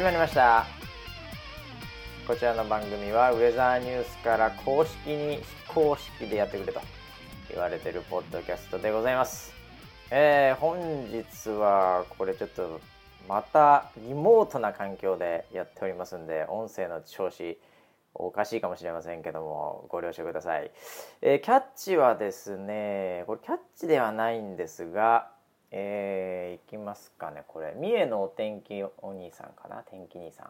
始まりました。こちらの番組はウェザーニュースから公式に非公式でやってくれと言われてるポッドキャストでございます。えー、本日はこれちょっとまたリモートな環境でやっておりますんで音声の調子おかしいかもしれませんけどもご了承ください、えー、キャッチはですねこれキャッチではないんですがえー、いきますかね。これ三重のお天気お兄さんかな？天気兄さん、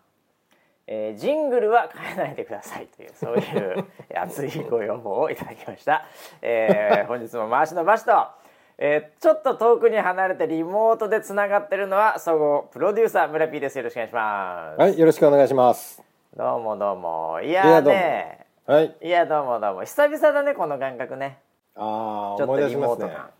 えー、ジングルは変えないでくださいというそういう熱いご要望をいただきました、えー、本日も回しのばしと。えー、ちょっと遠くに離れてリモートでつながってるのは総合プロデューサー村 P です。よろしくお願いします。はいよろしくお願いします。どうもどうも。いやね。はい。いやどうもどうも。久々だねこの感覚ね。ああちょっとリモート感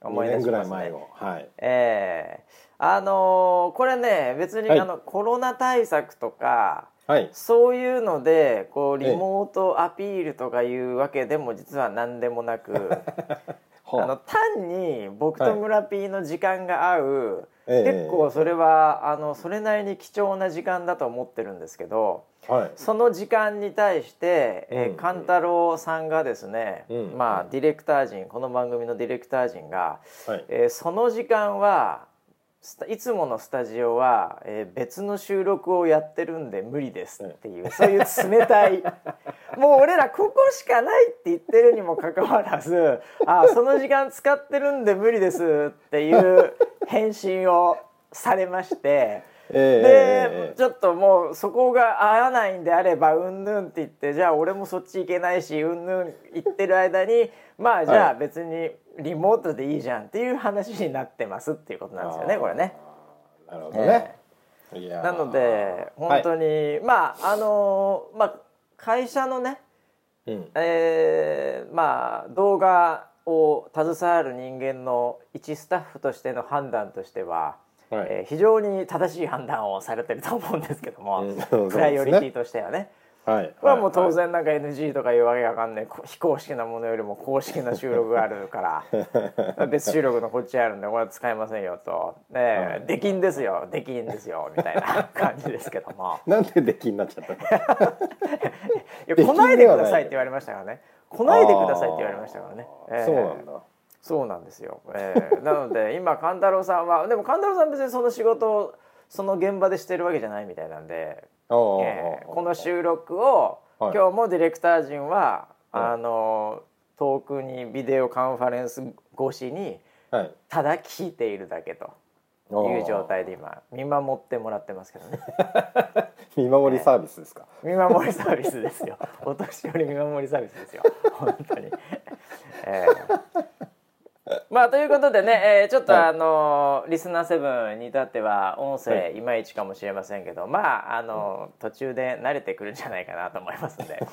思い出します、ね、前を。はい。ええ。ー、あのー、これね別に、はい、あのコロナ対策とか、はい、そういうのでこうリモートアピールとかいうわけでも実は何でもなく あの単に僕と村 P の時間が合う、はい、結構それはあのそれなりに貴重な時間だと思ってるんですけど、はい、その時間に対して、えー、勘太郎さんがですね、うん、まあディレクター陣この番組のディレクター陣が、はい、えー、その時間はいつものスタジオは、えー、別の収録をやってるんで無理ですっていう、そういう冷たい。もう俺らここしかないって言ってるにもかかわらずあその時間使ってるんで無理ですっていう返信をされまして。で、ちょっともうそこが合わないんであればうんぬんって言ってじゃあ俺もそっち行けないしうんぬん言ってる間にまあじゃあ別にリモートでいいじゃんっていう話になってますっていうことなんですよねこれね。なるほどね。えー、なので本当に、はい、まああのまあ会社のね、うん、えー、まあ動画を携わる人間の一スタッフとしての判断としては。はい、えー、非常に正しい判断をされてると思うんですけども、うん、プライオリティとしてはね。はい、はもう当然なんか NG とかいうわけわかんない非公式なものよりも公式な収録があるから 別収録のこっちあるんでこれは使えませんよと、ねはい、できんですよできんですよみたいな 感じですけども。なんでできんなっちゃったの？いや来ないでくださいって言われましたからね。来ないでくださいって言われましたからね、えー、そうなんだそうなんですよ、えー、なので 今勘太郎さんはでも勘太郎さん別にその仕事をその現場でしてるわけじゃないみたいなんで、えー、この収録を、はい、今日もディレクター陣は、はい、あの遠くにビデオカンファレンス越しに、はい、ただ聞いているだけと。いう状態で今見守ってもらってますけどね。見守りサービスですか、見守りサービスですよ。お年寄り見守りサービスですよ。本当に、えー、まあということでね、えー、ちょっとあの、はい、リスナーセブンに至っては音声い。まいちかもしれませんけど、はい、まああの、途中で慣れてくるんじゃないかなと思いますので。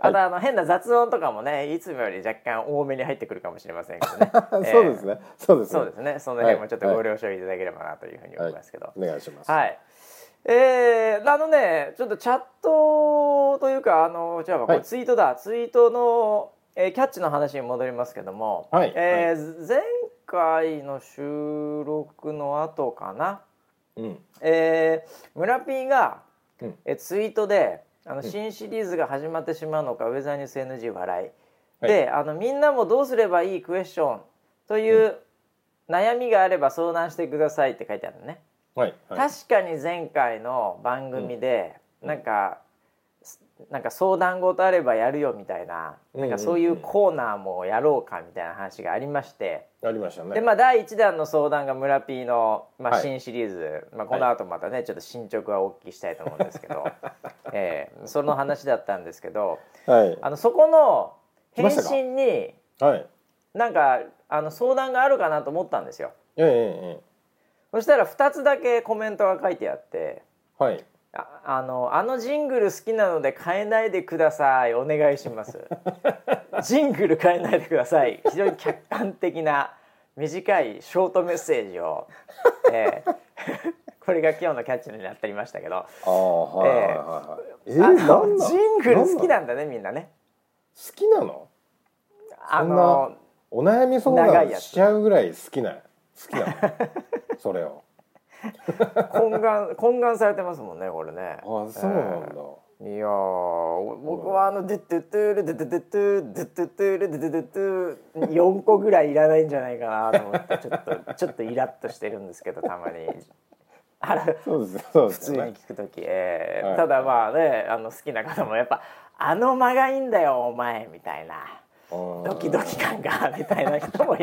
あとあの変な雑音とかもねいつもより若干多めに入ってくるかもしれませんけどね。そうですね。そうですね。そうですね。その辺もちょっとご了承いただければなというふうに思いますけど、はい、お願いします。はい。えー、あのねちょっとチャットというかあのじゃあこれツイートだ、ツイートのえー、キャッチの話に戻りますけども、はいえー、はい、前回の収録の後かな、うん。えー、村 P が、うん、えツイートであの新シリーズが始まってしまうのか、うん、ウェザーニュース NG 笑い、であのみんなもどうすればいいクエスチョンという悩みがあれば相談してくださいって書いてあるのね。はいはい、確かに前回の番組で、うん、なんかなんか相談事あればやるよみたいな,、なんかそういうコーナーもやろうかみたいな話がありまして。ありましたね。でまあ第1弾の相談が村 P の、まあ、新シリーズ、はい、まあ、この後またねちょっと進捗はお聞きしたいと思うんですけど、えー、その話だったんですけど、はい、あのそこの返信に、はい、なんかあの相談があるかなと思ったんですよ。ええええ、そしたら2つだけコメントが書いてあって。はいああのあのジングル好きなので変えないでください。お願いします。ジングル変えないでください。非常に客観的な短いショートメッセージを、えー、これが今日のキャッチになっていましたけど。あ、はいはいはい、えー、あジングル好きなんだねみんなね。好きなの？あのお悩み相談しちゃうぐらい好きな好きなの？それを懇願懇願されてますもんねこれね。あそうなんだ、えー、いや僕はあの「デッドゥトゥールデッドゥトゥトゥデッデッドゥトゥ4個ぐらいいらないんじゃないかなと思ってちょっとちょっとイラッとしてるんですけどたまに。あれそうですそうです、ね、普通に聞く時、えー、はい、ただまあねあの好きな方もやっぱ「あの間がいいんだよお前」みたいな。ドキドキ感がみたいな人も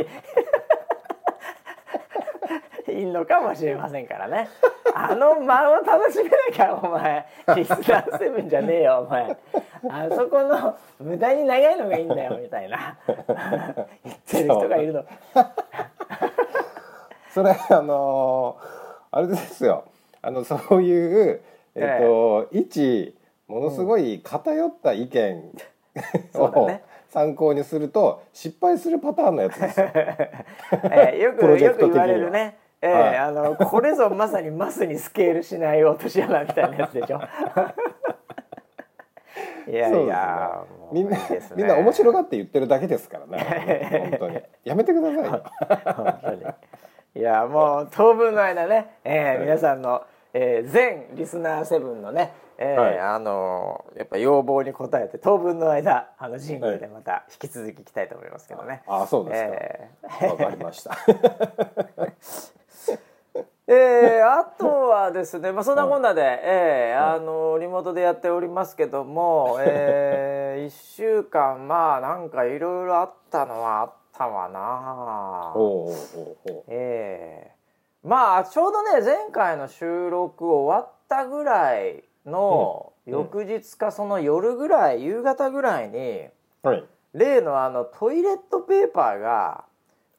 いいんのかもしれませんからね。あの間を楽しめなきゃお前リスナーセブンじゃねえよお前あそこの無駄に長いのがいいんだよみたいな言ってる人がいるの。それあのー、あれですよあのそういうえっ、ー、と、ええ、一ものすごい偏った意見を、ね、参考にすると失敗するパターンのやつですよ。えー、よくよく言われるね。えー、はい、あのこれぞまさにマスにスケールしない落とし穴みたいなやつでしょ。いやいや、ね、みんな、みんな面白がって言ってるだけですからね。本当にやめてくださいよ。本当に。いやもう当分の間ね、えー、皆さんの、えー、全リスナーセブンのね、えー、はい、あのやっぱ要望に応えて当分の間あのジングルでまた引き続きいきたいと思いますけどね。ああそうですか。えー、わかりました。えー、あとはですね、まあ、そんなこんなで、はい、えー、あのリモートでやっておりますけども、えー、1週間まあなんかいろいろあったのはあったわな。えー、まあちょうどね前回の収録終わったぐらいの翌日かその夜ぐらい夕方ぐらいに、はい、例のあのトイレットペーパーが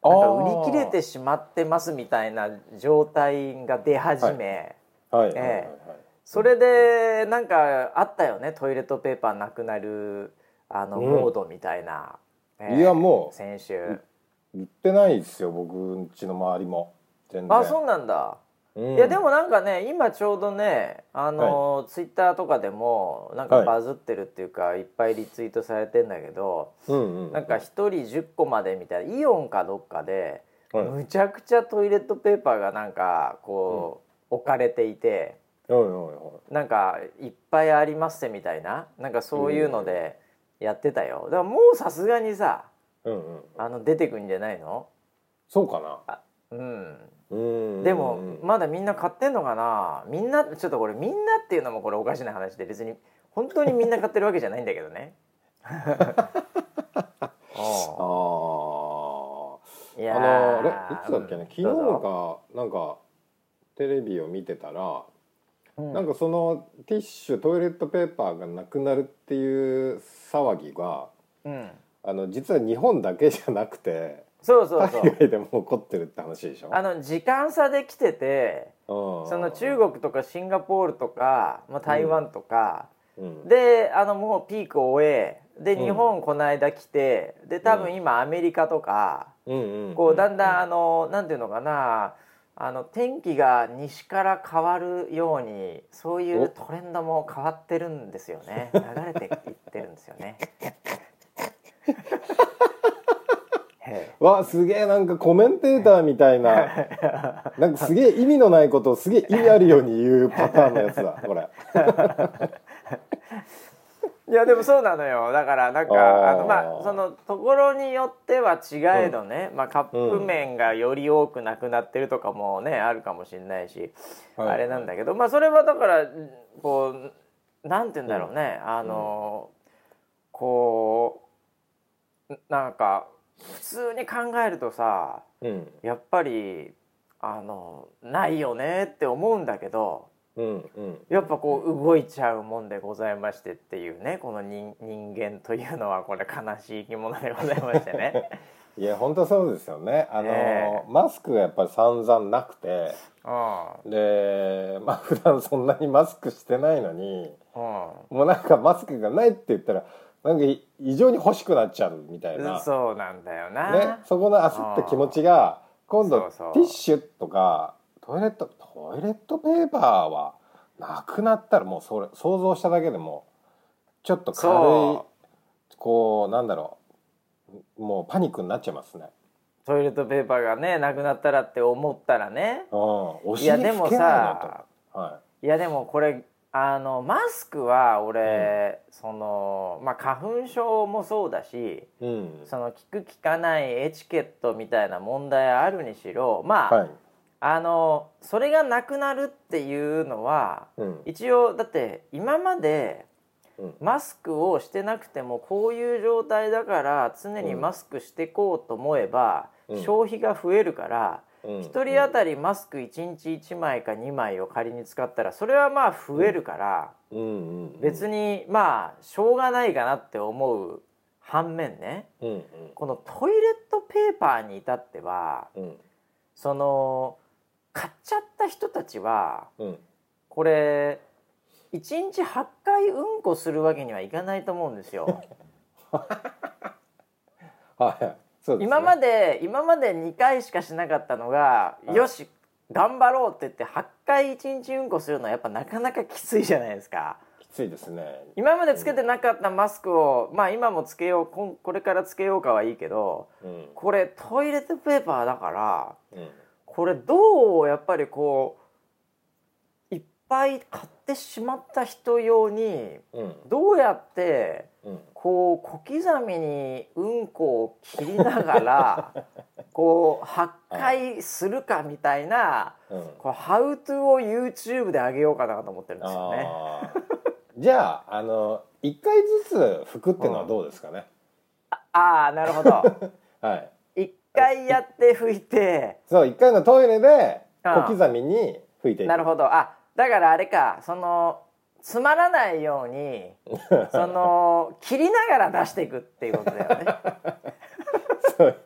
なんか売り切れてしまってますみたいな状態が出始め。それでなんかあったよね。トイレットペーパーなくなるあのモードみたいな、うんえ。ー、いやもう先週。売ってないですよ僕んちの周りも。全然。あそうなんだいやでもなんかね今ちょうどねあの、はい、ツイッターとかでもなんかバズってるっていうか、はい、いっぱいリツイートされてんだけど、うんうん、なんか1人10個までみたいなイオンかどっかで、はい、むちゃくちゃトイレットペーパーがなんかこう、うん、置かれていて、なんかいっぱいありますみたいななんかそういうのでやってたよ。だからもうさすがにさ、うんうん、あの出てくんじゃないの？そうかなうん。でもまだみんな買ってんのかな？みんなちょっとこれみんなっていうのもこれおかしな話で別に本当にみんな買ってるわけじゃないんだけどね。いやあのあれいつだっけね昨日かなんかテレビを見てたら、うん、なんかそのティッシュトイレットペーパーがなくなるっていう騒ぎが、うん、あの実は日本だけじゃなくてそうそうそう。海外でも起こってるって話でしょ？あの時間差で来ててその中国とかシンガポールとか、まあ、台湾とか、うん、であのもうピークを終えで日本この間来て、で多分今アメリカとか、こうだんだんあのなんていうのかなあの天気が西から変わるようにそういうトレンドも変わってるんですよね。流れていってるんですよね。わすげえなんかコメンテーターみたいな。なんかすげえ意味のないことをすげえ意味あるように言うパターンのやつだこれ。いやでもそうなのよ。だからなんかあのまあそのところによっては違えどね、うん、まあ、カップ麺がより多くなくなってるとかもねあるかもしれないし、あれなんだけど、まあそれはだからこうなんて言うんだろうね、うん、あの、こうなんか普通に考えるとさ、うん、やっぱりあのないよねって思うんだけど、うんうん、やっぱこう動いちゃうもんでございましてっていうねこの人人間というのはこれ悲しい生き物でございましてね。いや本当そうですよね。あの、えー、マスクがやっぱり散々なくてでまあ普段そんなにマスクしてないのにもうなんかマスクがないって言ったらなんか異常に欲しくなっちゃうみたいな。そうなんだよな、ね、そこの焦った気持ちが今度ティッシュとかトイレットトイレットペーパーはなくなったらもうそれ想像しただけでもちょっと軽いこうなんだろう。もうパニックになっちゃいますね。トイレットペーパーがねなくなったらって思ったらね。いやでもさ、はい、いやでもこれあのマスクは俺、うん、そのまあ花粉症もそうだし、うん、その効く効かないエチケットみたいな問題あるにしろまあ、はい、あのそれがなくなるっていうのは、うん、一応だって今までマスクをしてなくてもこういう状態だから常にマスクしてこうと思えば、消費が増えるから。1人当たりマスク1日1枚か2枚を仮に使ったらそれはまあ増えるから別にまあしょうがないかなって思う反面ね。このトイレットペーパーに至ってはその買っちゃった人たちはこれ1日8回うんこするわけにはいかないと思うんですよ。はいね、今まで今まで2回しかしなかったのが、はい、よし頑張ろうって言って8回1日うんこするのはやっぱなかなかきついじゃないですか。きついですね。今までつけてなかったマスクを、まあ今もつけようここれからつけようかはいいけど、うん、これトイレットペーパーだから、うん、これどうやっぱりこういっぱい買ってしまった人用に、どうやってこう小刻みにうんこを切りながら こう8回するかみたいな、こうハウトゥーを YouTube で上げようかなと思ってるんですよね。じゃああの1回ずつ拭くっていうのはどうですかね、うん、ああなるほど。はい。1回やって拭いて。そう1回のトイレで小刻みに拭いていく、なるほど。あだからあれかそのつまらないように その切りながら出していくっていうことだよね。そう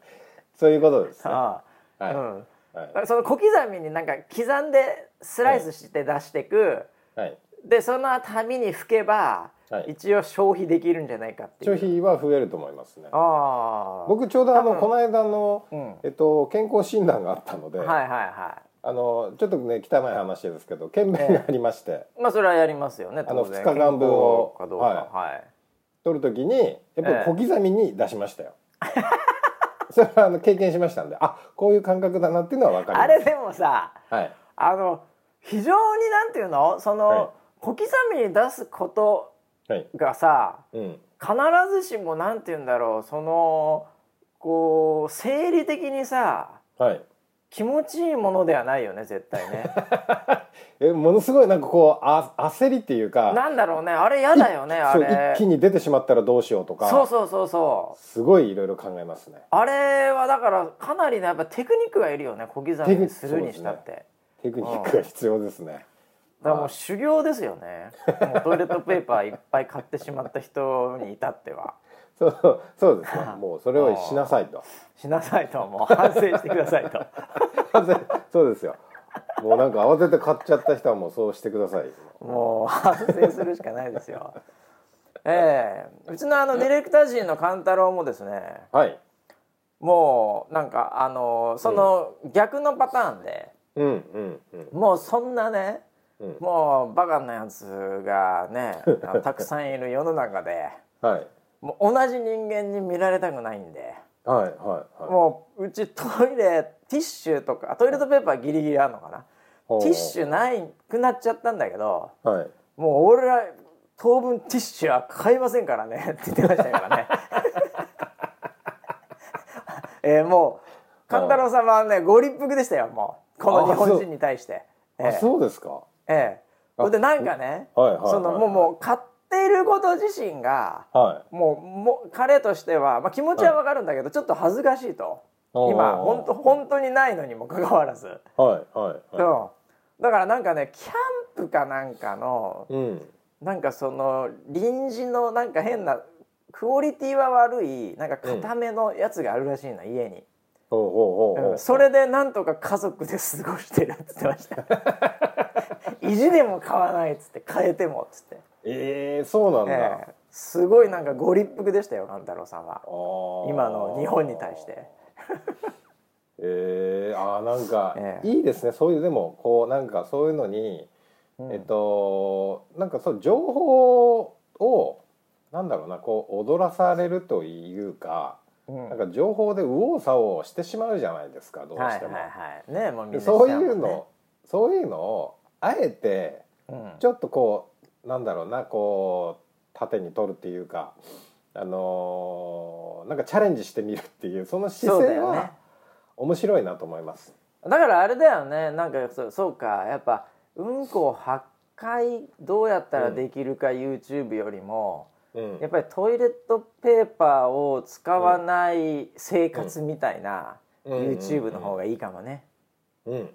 そういうことです、ね、ああ、はい、うん。はい、その小刻みになんか刻んでスライスして出していく、はい、でそのたびに拭けば、はい、一応消費できるんじゃないかっていう。消費は増えると思いますね。あ僕ちょうどあのこの間の、うん、えっと、健康診断があったので、はいはいはい、あのちょっとね汚い話ですけど検便がありまして、まあそれはやりますよねあの2日間分をはい、はい、取る時にやっぱり小刻みに出しましたよ、それはあの経験しましたんで。あこういう感覚だなっていうのは分かります。あれでもさ、はい、あの非常になんていうの？その、はい、小刻みに出すことがさ、はいうん、必ずしもなんていうんだろうそのこう生理的にさ、はい、気持ちいいものではないよね絶対ね。えものすごいなんかこうあ焦りっていうかなんだろうねあれ嫌だよねあれ。一気に出てしまったらどうしようとか。そうそうそうそう。すごいいろいろ考えますね。あれはだからかなりねやっぱテクニックがいるよね小刻みにするにしたって、ね、テクニックが必要ですね、だからもう修行ですよね。もうトイレットペーパーいっぱい買ってしまった人に至ってはそうそうですね。もうそれをしなさいと。しなさいと。もう反省してくださいと。そうですよ。もうなんか慌てて買っちゃった人はもうそうしてください。もう反省するしかないですよ。ええ。ー、うちのあのディレクター陣の勘太郎もですね。はい。もうなんかあのその逆のパターンで、うんうんうん、もうそんなね、うん、もうバカなやつがね たくさんいる世の中で、はい、もう同じ人間に見られたくないんで、はいはいはい、もううちトイレティッシュとかトイレットペーパーギリギリあるのかな。ティッシュないくなっちゃったんだけど、はい、もう俺ら当分ティッシュは買いませんからね。って言ってましたからね。えー、もう勘太郎さんはねご立腹でしたよもう。この日本人に対して。えー、そうですか。ええ。ー、でなんかね、はいはいはいはい、そのもうもう買っていること自身が、はい、もうも彼としては、まあ、気持ちはわかるんだけど、はい、ちょっと恥ずかしいと。今本当本当にないのにもかかわらず、はいはいはい、だからなんかねキャンプかなんかの、うん、なんかその臨時のなんか変なクオリティは悪いなんか固めのやつがあるらしいな、うん、家に。うん、それでなんとか家族で過ごしてるって言ってました。意地でも買わないっつって変えてもっつってええー、そうなんだ、えー、すごいなんかご立腹でしたよ勘太郎さんは。今の日本に対して。えー、あなんか、えいいですね。そういうでもこうなんかそういうのに、うん、えっとなんかそう情報をなんだろうなこう踊らされるというか、なんか情報で右往左往してしまうじゃないですかどうしても。はいはいはい、ねもうね、そういうのそういうのをあえてちょっとこう、なんだろうなこう縦に取るっていうか、あのー、なんかチャレンジしてみるっていうその姿勢は面白いなと思います。だからあれだよね。なんかそうか。やっぱうんこ8回どうやったらできるか YouTube よりも、うん、やっぱりトイレットペーパーを使わない生活みたいな YouTube の方がいいかもね。うん、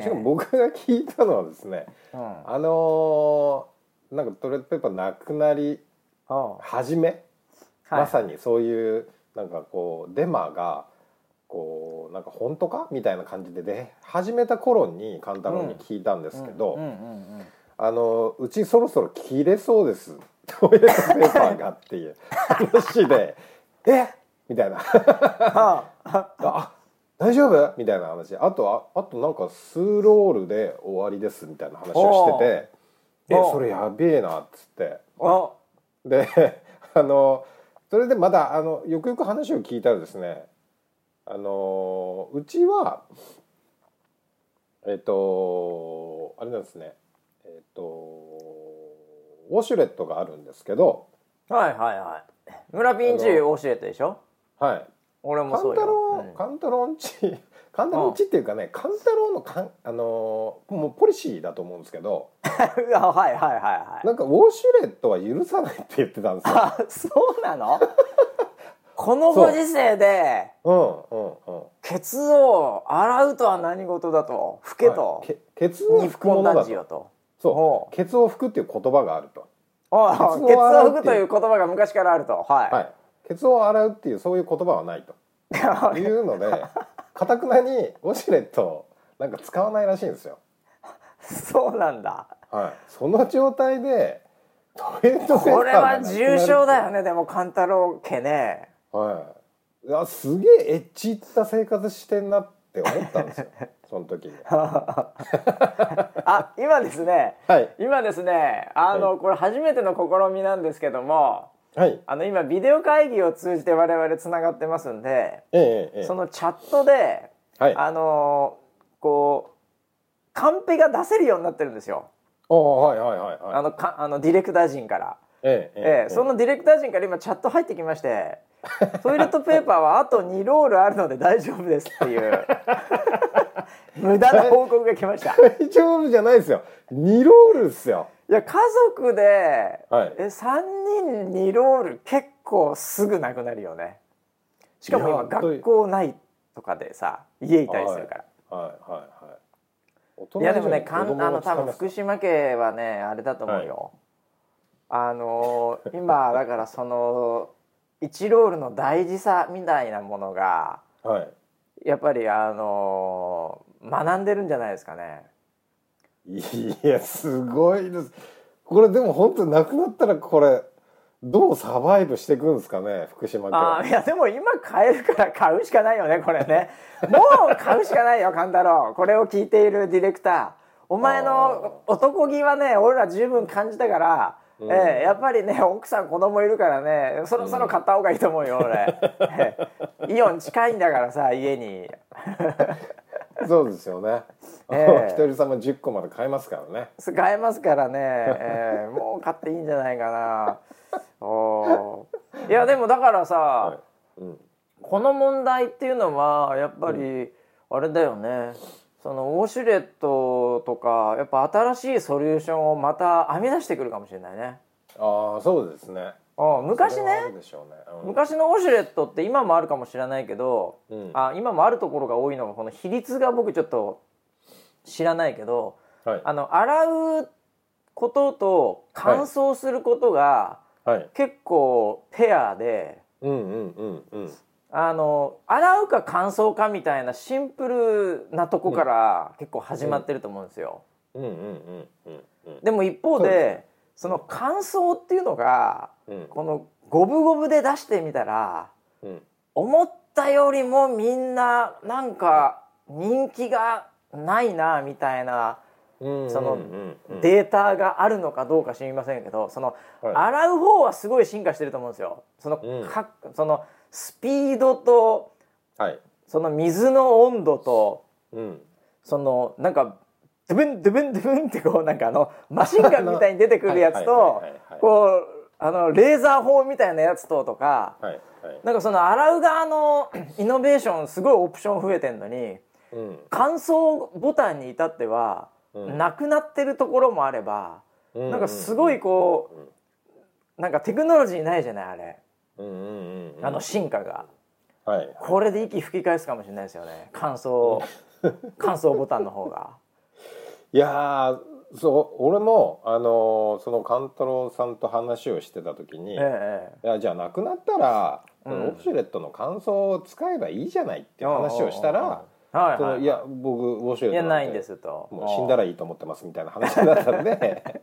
しかも僕が聞いたのはですね、うん、あのー、なんかトイレットペーパーなくなり始め、はい、まさにそういうなんかこうデマがこうなんか本当か？みたいな感じで出始めた頃に勘太郎に聞いたんですけど「あのうちそろそろ切れそうです。トイレットペーパーが」っていう話で「え？みたいな。あ大丈夫？みたいな話。あとああとなんか数ロールで終わりですみたいな話をしてて「えそれやべえな」っつって。で あのそれでまだあのよくよく話を聞いたらですねあのうちはえっ、とあれなんですね。えっ、とウォシュレットがあるんですけど。はいはいはい。村ピンチウォシュレットでしょ？はい。俺もそうよ。カンタロンチカンタロンチっていうかねカンタロンのかんあのもうポリシーだと思うんですけど。はいはいはいはい。なんかウォシュレットは許さないって言ってたんですよ。あそうなの？このご時世で、う。んうんうん、ケツを洗うとは何事だと？拭けと、はい、ケツを拭くものだと。そう。ケツを拭くっていう言葉があると。ああケツを拭くという言葉が昔からあると。はい、はい、ケツを洗うっていうそういう言葉はないと。いうのでかたくなにウォシュレットなんか使わないらしいんですよ。そうなんだ。はい。その状態でトイレットこれは重症だよねでも勘太郎家ね。はい。いやすげえエッチった生活してんなって思ったんですよ。その時に。あ今ですね、はい、今ですね。あの、はい、これ初めての試みなんですけどもはい、あの今ビデオ会議を通じて我々つながってますんで、ええ、そのチャットで、はい、あのこうカンペが出せるようになってるんですよ。はいはいはい、はい、あのかあのディレクター陣から。ええええ、そのディレクター陣から今チャット入ってきましてトイレットペーパーはあと2ロールあるので大丈夫ですっていう 無駄な報告が来ました。大丈夫じゃないですよ。2ロールですよいや家族で、はい、え3人2ロール結構すぐなくなるよね。しかも今学校ないとかでさ家いたりするから。はいはいはいいやでもねかんあの多分福島家はねあれだと思うよ、はい。あの今だからその1ロールの大事さみたいなものが、はい、やっぱりあの学んでるんじゃないですかね。いやすごいです。これでも本当なくなったらこれどうサバイブしていくんですかね福島県。あいやでも今買えるから買うしかないよねこれね。もう買うしかないよ勘太郎これを聞いているディレクター。お前の男気はね俺ら十分感じたからええ、やっぱりね奥さん子供いるからねそろそろ買った方がいいと思うよ、俺、ええ、イオン近いんだからさ家に そうですよね、ええ、一人様10個まで買えますからね。買えますからね、ええ、もう買っていいんじゃないかな。おいやでもだからさ、はい。うん、この問題っていうのはやっぱりあれだよね、そのウォシュレットとかやっぱ新しいソリューションをまた編み出してくるかもしれないね。ああそうですね。昔ね、ね。うん、昔のウォシュレットって今もあるかもしれないけど、うん、あ今もあるところが多いのがこの比率が僕ちょっと知らないけど、はい、あの洗うことと乾燥することが結構ペアで、うんうんうんうん、あの洗うか乾燥かみたいなシンプルなとこから結構始まってると思うんですよ。でも一方でその乾燥っていうのが、この五分五分で出してみたら、思ったよりもみんななんか人気がないなみたいな。そのデータがあるのかどうか知りませんけどその洗う方はすごい進化してると思うんですよ。そのかそのスピードと、はい、その水の温度と、うん、そのなんかドゥブンドゥブンドゥブンってこうなんかあのマシンガンみたいに出てくるやつとこうあのレーザー砲みたいなやつととか、はいはい、なんかその洗う側のイノベーションすごいオプション増えてんのに、うん、乾燥ボタンに至っては、うん、なくなってるところもあれば、うん、なんかすごいこう、なんかテクノロジーないじゃないあれ、うんうんうん、あの進化が、はい、これで息吹き返すかもしれないですよね。乾燥乾燥ボタンの方が。いやそう俺もあのその勘太郎さんと話をしてた時に、ええ、いやじゃあなくなったら、うん、オプシュレットの乾燥を使えばいいじゃないっていう話をしたら。はいそのいや僕ウォシュレットないんですと。もう死んだらいいと思ってますみたいな話になったんで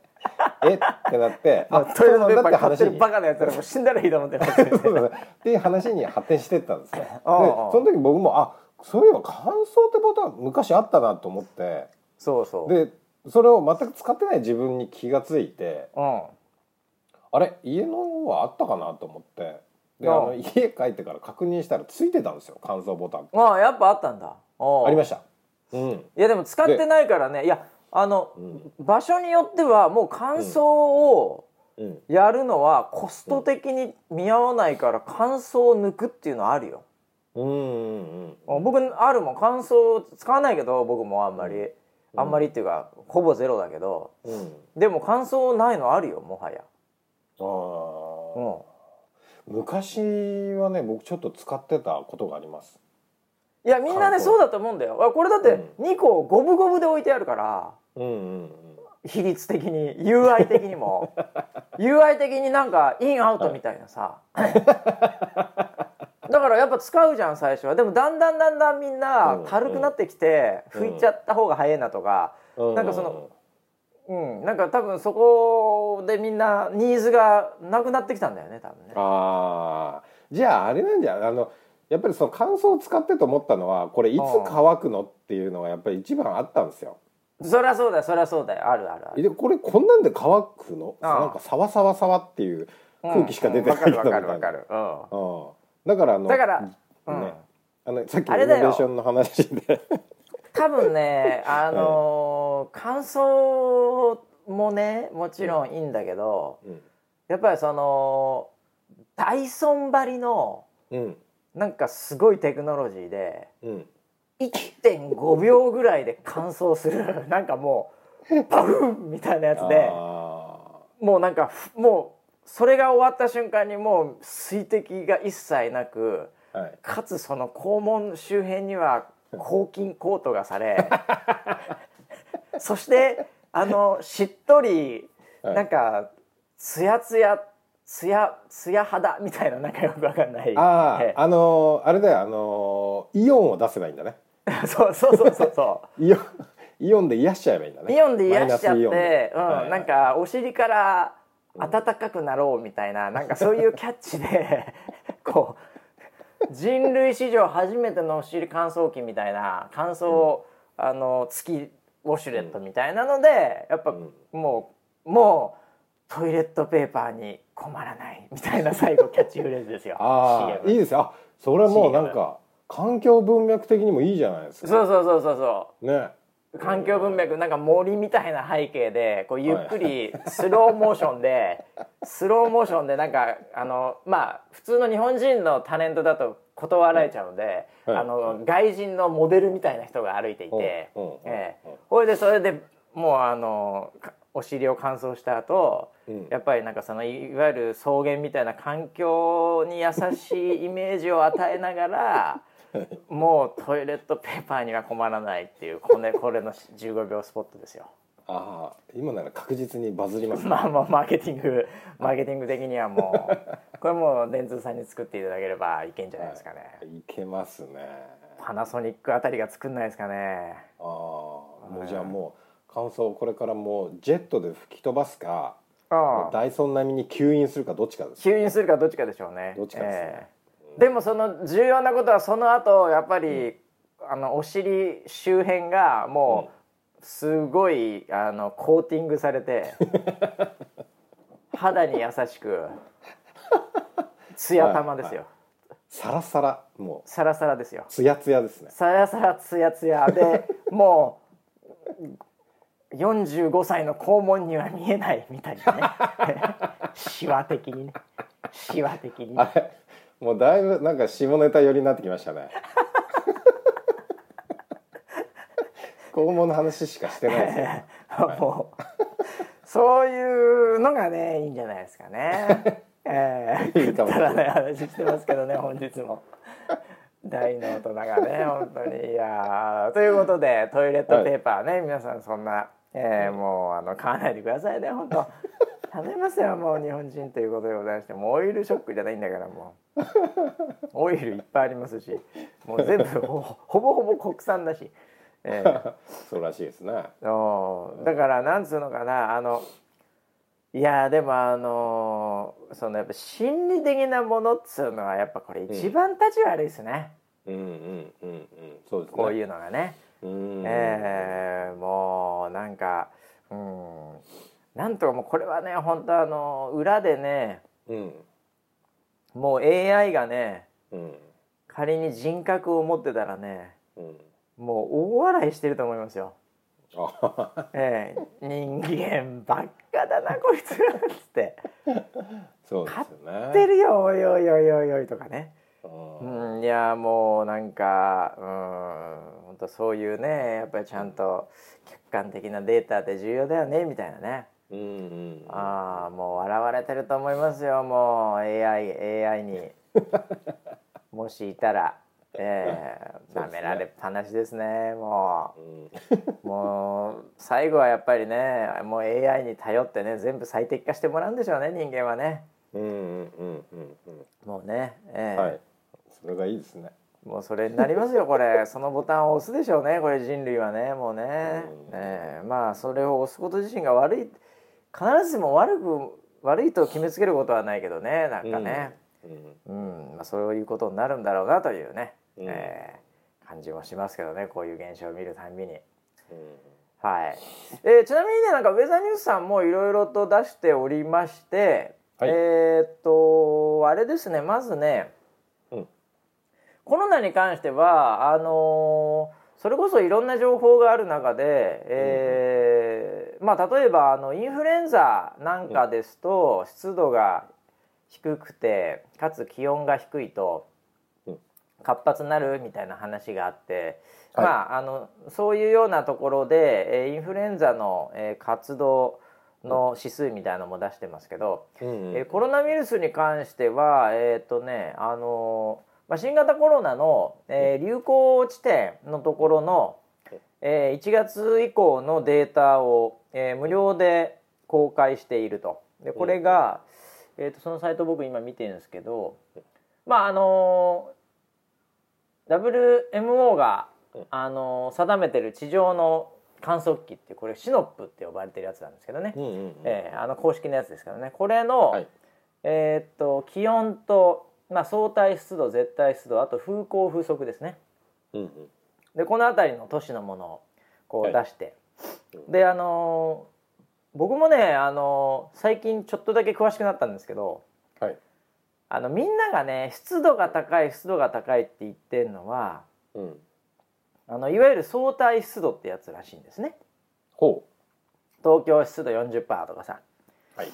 えっ？てなって あトイレットペーパー買ってるバカなやつらもう死んだらいいと思ってます っていう話に発展してったんですよ。でその時僕もあそういえば乾燥ってことは昔あったなと思ってそうそう。でそれを全く使ってない自分に気が付いて、うん、あれ？家のはあったかなと思って。で、うん、あの家帰ってから確認したらついてたんですよ乾燥ボタン。ああやっぱあったんだ。ありました、うん、いやでも使ってないからね。いやあの、うん、場所によってはもう乾燥をやるのはコスト的に見合わないから乾燥を抜くっていうのはあるよ。うんうんうん、僕あるもん。乾燥使わないけど僕もあんまり、あんまりっていうかほぼゼロだけど、うん、でも乾燥ないのあるよもはや。あ、うん、昔はね僕ちょっと使ってたことがあります。いやみんなねそうだと思うんだよ。これだって2個五分五分で置いてあるから、うんうんうん、比率的に UI 的にも。UI 的になんかインアウトみたいなさ、は いだからやっぱ使うじゃん最初は。でもだんだんだんだんみんな軽くなってきて拭いちゃった方が早いなとか、うん、なんかそのうん。なんか多分そこでみんなニーズがなくなってきたんだよね多分ね。ああじゃああれなんじゃあのやっぱりその乾燥を使ってと思ったのはこれいつ乾くのっていうのがやっぱり一番あったんですよ。そりゃそうだよそりゃそうだよ。あるあるある。でこれこんなんで乾くの？なんかサワサワサワっていう空気しか出てないみたいな、うん、かるわかるわかる。うんだからあのだから、うん、ね、あのさっきのイノベーションの話で。多分ね あのー、感想もねもちろんいいんだけど、うん、やっぱりそのダイソン張りの、うん、なんかすごいテクノロジーで、うん、1.5秒ぐらいで乾燥する。なんかもうパフンみたいなやつでもうなんかもうそれが終わった瞬間にもう水滴が一切なく、はい、かつその肛門周辺には 抗菌コートがされ そしてあのしっとり、はい、なんかつやつやつやつや肌みたいななんかよくわかんない。ああ、あのー、あれだよあのー、イオンを出せばいいんだね。そうそうそうそうそう。イオンイオンで癒しちゃえばいいんだね。イオンで癒しちゃってうん、はい、なんかお尻から暖かくなろうみたいななんかそういうキャッチで こう人類史上初めてのお尻乾燥機みたいな乾燥、うん、あの月ウォシュレットみたいなのでやっぱもうもうトイレットペーパーに困らないみたいな 最後キャッチフレーズですよ。ああいいですよ。あそれもうなんか環境文脈的にもいいじゃないですか。そうそうそうそうそう。ね。環境文脈なんか森みたいな背景でこうゆっくりスローモーションでスローモーションでなんかあのまあ普通の日本人のタレントだと断られちゃうので、あの外人のモデルみたいな人が歩いていて、ええ、それでそれでもうあのお尻を乾燥した後、やっぱりなんかそのいわゆる草原みたいな環境に優しいイメージを与えながらもうトイレットペーパーには困らないっていうこれこれの15秒スポットですよ。ああ今なら確実にバズります、ね、まあまあマーケティングマーケティング的にはもうこれもう電通さんに作っていただければいけんじゃないですかね。はい、いけますね。パナソニックあたりが作んないですかね。ああもうじゃあもう乾燥これからもうジェットで吹き飛ばすか。ダイソン並みに吸引するかどっちかです、ね、吸引するかどっちかでしょうね。どっちかですね。えーでもその重要なことはその後やっぱり、あのお尻周辺がもうすごいあのコーティングされて 肌に優しくツヤ玉ですよ、サラサラもう。サラサラですよ。ツヤツヤですね。サラサラツヤツヤ。でもう45歳の肛門には見えないみたいなね。シワ的にね。シワ的に、もうだいぶなんか下ネタ寄りになってきましたね。肛門の話しかしてないですよ、もうそういうのがねいいんじゃないですかね。ええ。ー、くだらない話してますけどね本日も。大の大人がね本当に。いやということでトイレットペーパーね、はい、皆さんそんな、えー、もうあの買わないでくださいね本当食べますよもう日本人ということでございましてもうオイルショックじゃないんだからもう オイルいっぱいありますしもう全部ほぼほぼ国産だし。えー、そうらしいですね。だからなんつうのかなあのいやでもあのそのやっぱ心理的なものっつうのはやっぱこれ一番立ち悪いですね。うんうんうんうんそうですね。こういうのがね。うんえー、もうなんかうんなんとかもうこれはね本当あの裏でね、うん、もう AI がね、うん、仮に人格を持ってたらね、うん。もう大笑いしてると思いますよ。ええ、人間ばっかだなこいつっつって。そうですよね。買ってるよおいおいおいおいおいとかね。うん、いやもうなんかうん本当そういうねやっぱりちゃんと客観的なデータって重要だよねみたいなねうん、うん、ああもう笑われてると思いますよ。もう AI, AI に。もしいたら。ええ。ー、舐められっぱなしですね。もう、うん、もう最後はやっぱりねもう AI に頼ってね全部最適化してもらうんでしょうね人間はね。うんうんうんうんもうねええ。ー、はい。それがいいですね。もうそれになりますよこれ。そのボタンを押すでしょうねこれ人類はねもうね、うん、えー、まあそれを押すこと自身が悪い必ずしも悪く悪いと決めつけることはないけどねなんかね、うん、うん、まあ、そういうことになるんだろうなというね。うん、えー、感じもしますけどねこういう現象を見るたんびに。うん。はい。えー、ちなみにねなんかウェザーニュースさんもいろいろと出しておりまして、はい、えっとあれですねまずね、うん、コロナに関してはあのー、それこそいろんな情報がある中で、えー、まあ、例えばあのインフルエンザなんかですと、湿度が低くてかつ気温が低いと活発になるみたいな話があって、はい、まああのそういうようなところで、えー、インフルエンザの、えー、活動の指数みたいなのも出してますけど、うんうん、えー、コロナウイルスに関してはえっ、とねあのまあ、新型コロナの、えー、流行地点のところの、えー、1月以降のデータを、えー、無料で公開していると。でこれが、えーと、そのサイト僕今見てるんですけどまああの WMO が、あの定めてる地上の観測器ってこれシノップって呼ばれてるやつなんですけどね、うんうんうん、えー、あの公式のやつですからね。これの、はい、えー、っと気温と、まあ、相対湿度絶対湿度あと風向風速ですね、うんうん、でこの辺りの都市のものをこう出して、はい、であのー、僕もね、あのー、最近ちょっとだけ詳しくなったんですけど、はい、あのみんながね湿度が高い湿度が高いって言ってるのは、うん、あのいわゆる相対湿度ってやつらしいんですね。ほう。東京湿度40%とかさ。はい、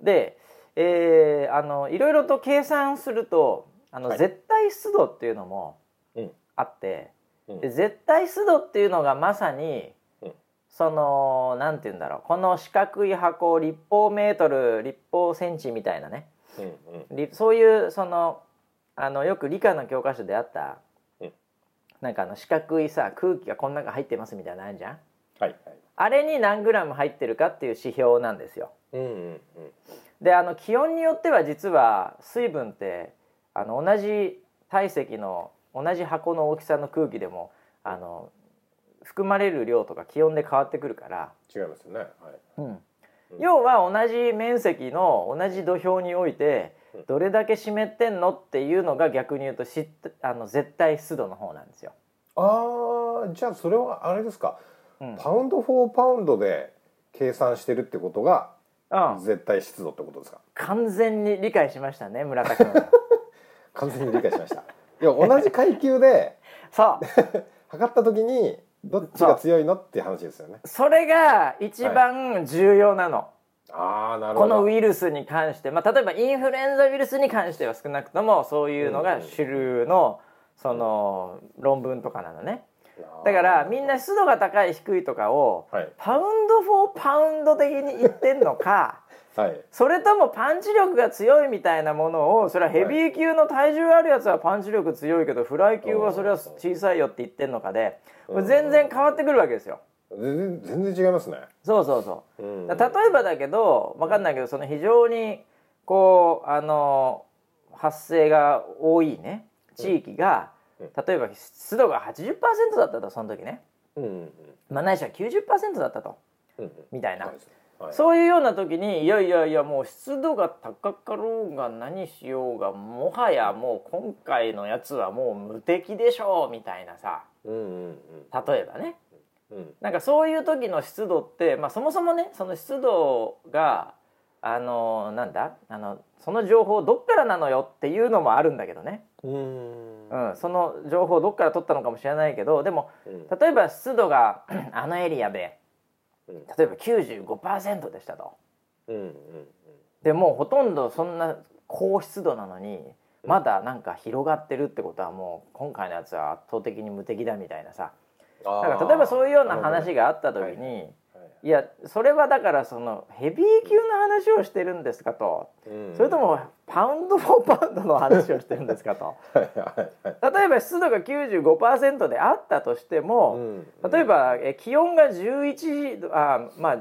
で、えー、あのいろいろと計算するとあの、はい、絶対湿度っていうのもあって、うん、で絶対湿度っていうのがまさに、うん、そのなんて言うんだろうこの四角い箱立方メートル立方センチみたいなね。うんうん、そういうそのあのよく理科の教科書であった、うん、なんかあの四角いさ空気がこの中入ってますみたいなのあるじゃん、はいはい、あれに何グラム入ってるかっていう指標なんですよ。うんうんうん、であの気温によっては実は水分ってあの同じ体積の同じ箱の大きさの空気でもあの含まれる量とか気温で変わってくるから。違いますよね、はい。うん、要は同じ面積の同じ土俵においてどれだけ湿ってんのっていうのが逆に言うとしあの絶対湿度の方なんですよ。ああじゃあそれはあれですか、うん、パウンド・フォー・パウンドで計算してるってことが絶対湿度ってことですか、完全に理解しましたね村田君。完全に理解しました。いや同じ階級で そう。測った時にどっちが強いのって話ですよね。それが一番重要なの、はい。あなるほど。このウイルスに関して、まあ、例えばインフルエンザウイルスに関しては少なくともそういうのが主流のその論文とかなのね。だからみんな湿度が高い低いとかを、パウンド・フォー・パウンド的に言ってんのか はい、それともパンチ力が強いみたいなものをそれはヘビー級の体重あるやつはパンチ力強いけどフライ級はそれは小さいよって言ってんのかで全然変わってくるわけですよ。全然全然違いますね。そうそうそう。うん、例えばだけど分かんないけどその非常にこうあの発生が多いね地域が、うん、例えば湿度が80%だったとその時ね、うんうん、まあないしは90%だったと、うん、みたいな。はい。そういうような時にいやいやいやもう湿度が高かろうが何しようがもはやもう今回のやつはもう無敵でしょうみたいなさ、うんうんうん、例えばね、うん、なんかそういう時の湿度って、まあ、そもそもねその湿度があのなんだ？あのその情報どっからなのよっていうのもあるんだけどね。うん、うん、その情報どっから取ったのかもしれないけどでも、例えば湿度が あのエリアで例えば95%でしたと。うんうんうん、でもうほとんどそんな高湿度なのにまだなんか広がってるってことはもう今回のやつは圧倒的に無敵だみたいなさ。なんか例えばそういうような話があった時に、いやそれはだからそのヘビー級の話をしてるんですかと、うん、それともパウンド・フォー・パウンドの話をしてるんですかと。例えば湿度が95%であったとしても、うん、例えばえ気温が11度あまあ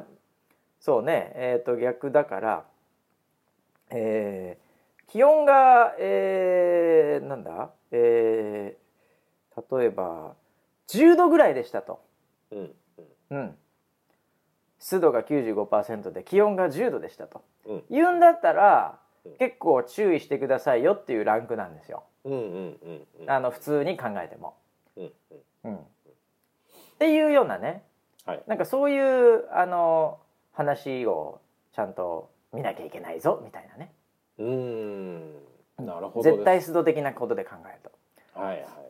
そうねえっ、ー、と逆だから、えー、気温が、えー、なんだ、えー、例えば10度ぐらいでしたと。うん、うん湿度が95%で気温が10度でしたと、うん、言うんだったら、うん、結構注意してくださいよっていうランクなんですよ。あの普通に考えても。うんうん、っていうようなね、はい、なんかそういうあの話をちゃんと見なきゃいけないぞみたいなね。うん。なるほど絶対湿度的なことで考えると。はいはい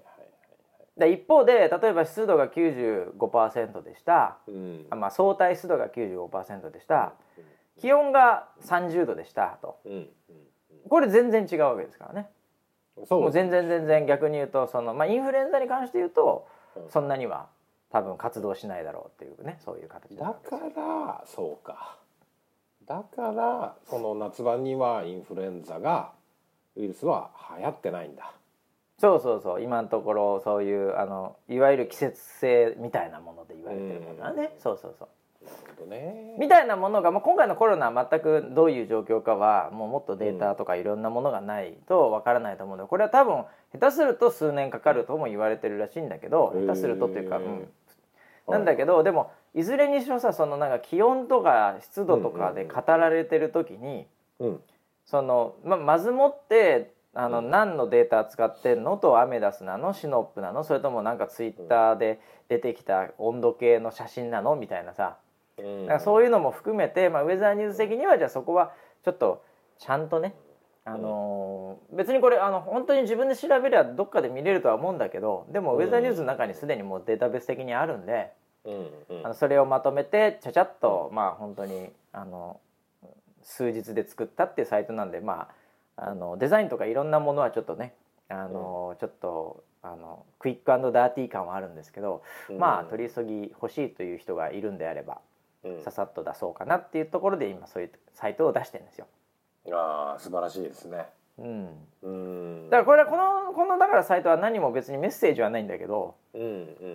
で一方で例えば湿度が95%でした、うん、まあ、相対湿度が95%でした、うん、気温が30度でしたと、うん、これ全然違うわけですからね。そうもう全然全然逆に言うとその、まあ、インフルエンザに関して言うと、そんなには多分活動しないだろうっていうねそういう形だからそうか。だからその夏場にはインフルエンザがウイルスは流行ってないんだそうそうそう。今のところそういうあのいわゆる季節性みたいなもので言われてるものはね、うそうそうそう。ね、みたいなものが、まあ、今回のコロナは全くどういう状況かはもうもっとデータとかいろんなものがないとわからないと思うのでこれは多分下手すると数年かかるとも言われてるらしいんだけど下手するとっていうか、うん、なんだけどでもいずれにしろさそのなんか気温とか湿度とかで語られてる時に、そのままずもってあの、何のデータ使ってんの？とアメダスなの？シノップなの？それともなんかツイッターで出てきた温度計の写真なの？みたいなさ、うん、かそういうのも含めて、まあ、ウェザーニューズ的にはじゃあそこはちょっとちゃんとねあのー、別にこれあの本当に自分で調べればどっかで見れるとは思うんだけどでもウェザーニューズの中にすでにもうデータベース的にあるんで、うんうん、あのそれをまとめてちゃちゃっとまあ本当にあの数日で作ったっていうサイトなんでまああのデザインとかいろんなものはちょっとねあの、うん、ちょっとあのクイックダーティー感はあるんですけど、うん、まあ取り急ぎ欲しいという人がいるんであれば、うん、ささっと出そうかなっていうところで今そういうサイトを出してるんですよ。あ素晴らしいですね。うん、うん。だからこれはこのこのだからサイトは何も別にメッセージはないんだけど、うん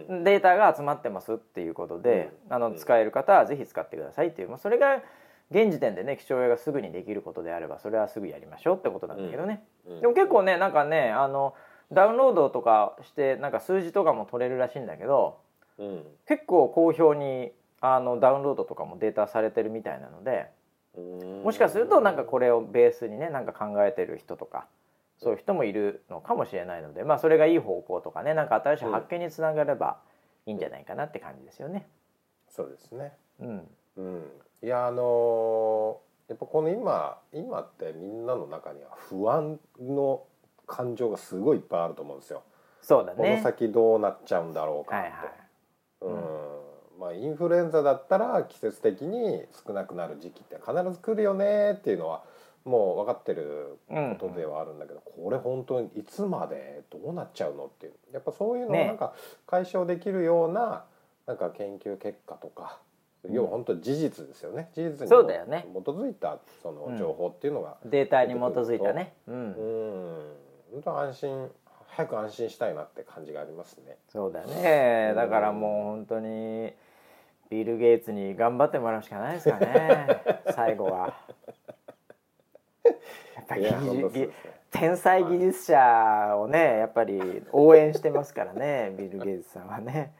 うん、データが集まってますっていうことで、うん、あの使える方はぜひ使ってくださいっていう、まあ、それが現時点でね気象屋がすぐにできることであればそれはすぐやりましょうってことなんだけどね、うん。うん、でも結構ねなんかねあのダウンロードとかしてなんか数字とかも取れるらしいんだけど、うん、結構好評にあのダウンロードとかもデータされてるみたいなのでもしかするとなんかこれをベースにねなんか考えてる人とかそういう人もいるのかもしれないのでまあそれがいい方向とかねなんか新しい発見につながればいいんじゃないかなって感じですよね。そうですね、うん、うん、いやあのやっぱこの今今ってみんなの中には不安の感情がすごいいっぱいあると思うんですよ。そうだね。この先どうなっちゃうんだろうかって。はいはい、うんまあ、インフルエンザだったら季節的に少なくなる時期って必ず来るよねっていうのはもう分かってることではあるんだけど、うん、これ本当にいつまでどうなっちゃうのっていうやっぱそういうのをなんか解消できるような,、ね、なんか研究結果とか、要は本当事実ですよね。事実に基づいたその情報っていうのが、うん、データに基づいたね。うん、うん。本当安心早く安心したいなって感じがありますね。そうだね。だからもう本当にビル・ゲイツに頑張ってもらうしかないですかね。最後は。やっぱり天才技術者をねやっぱり応援してますからねビル・ゲイツさんはね。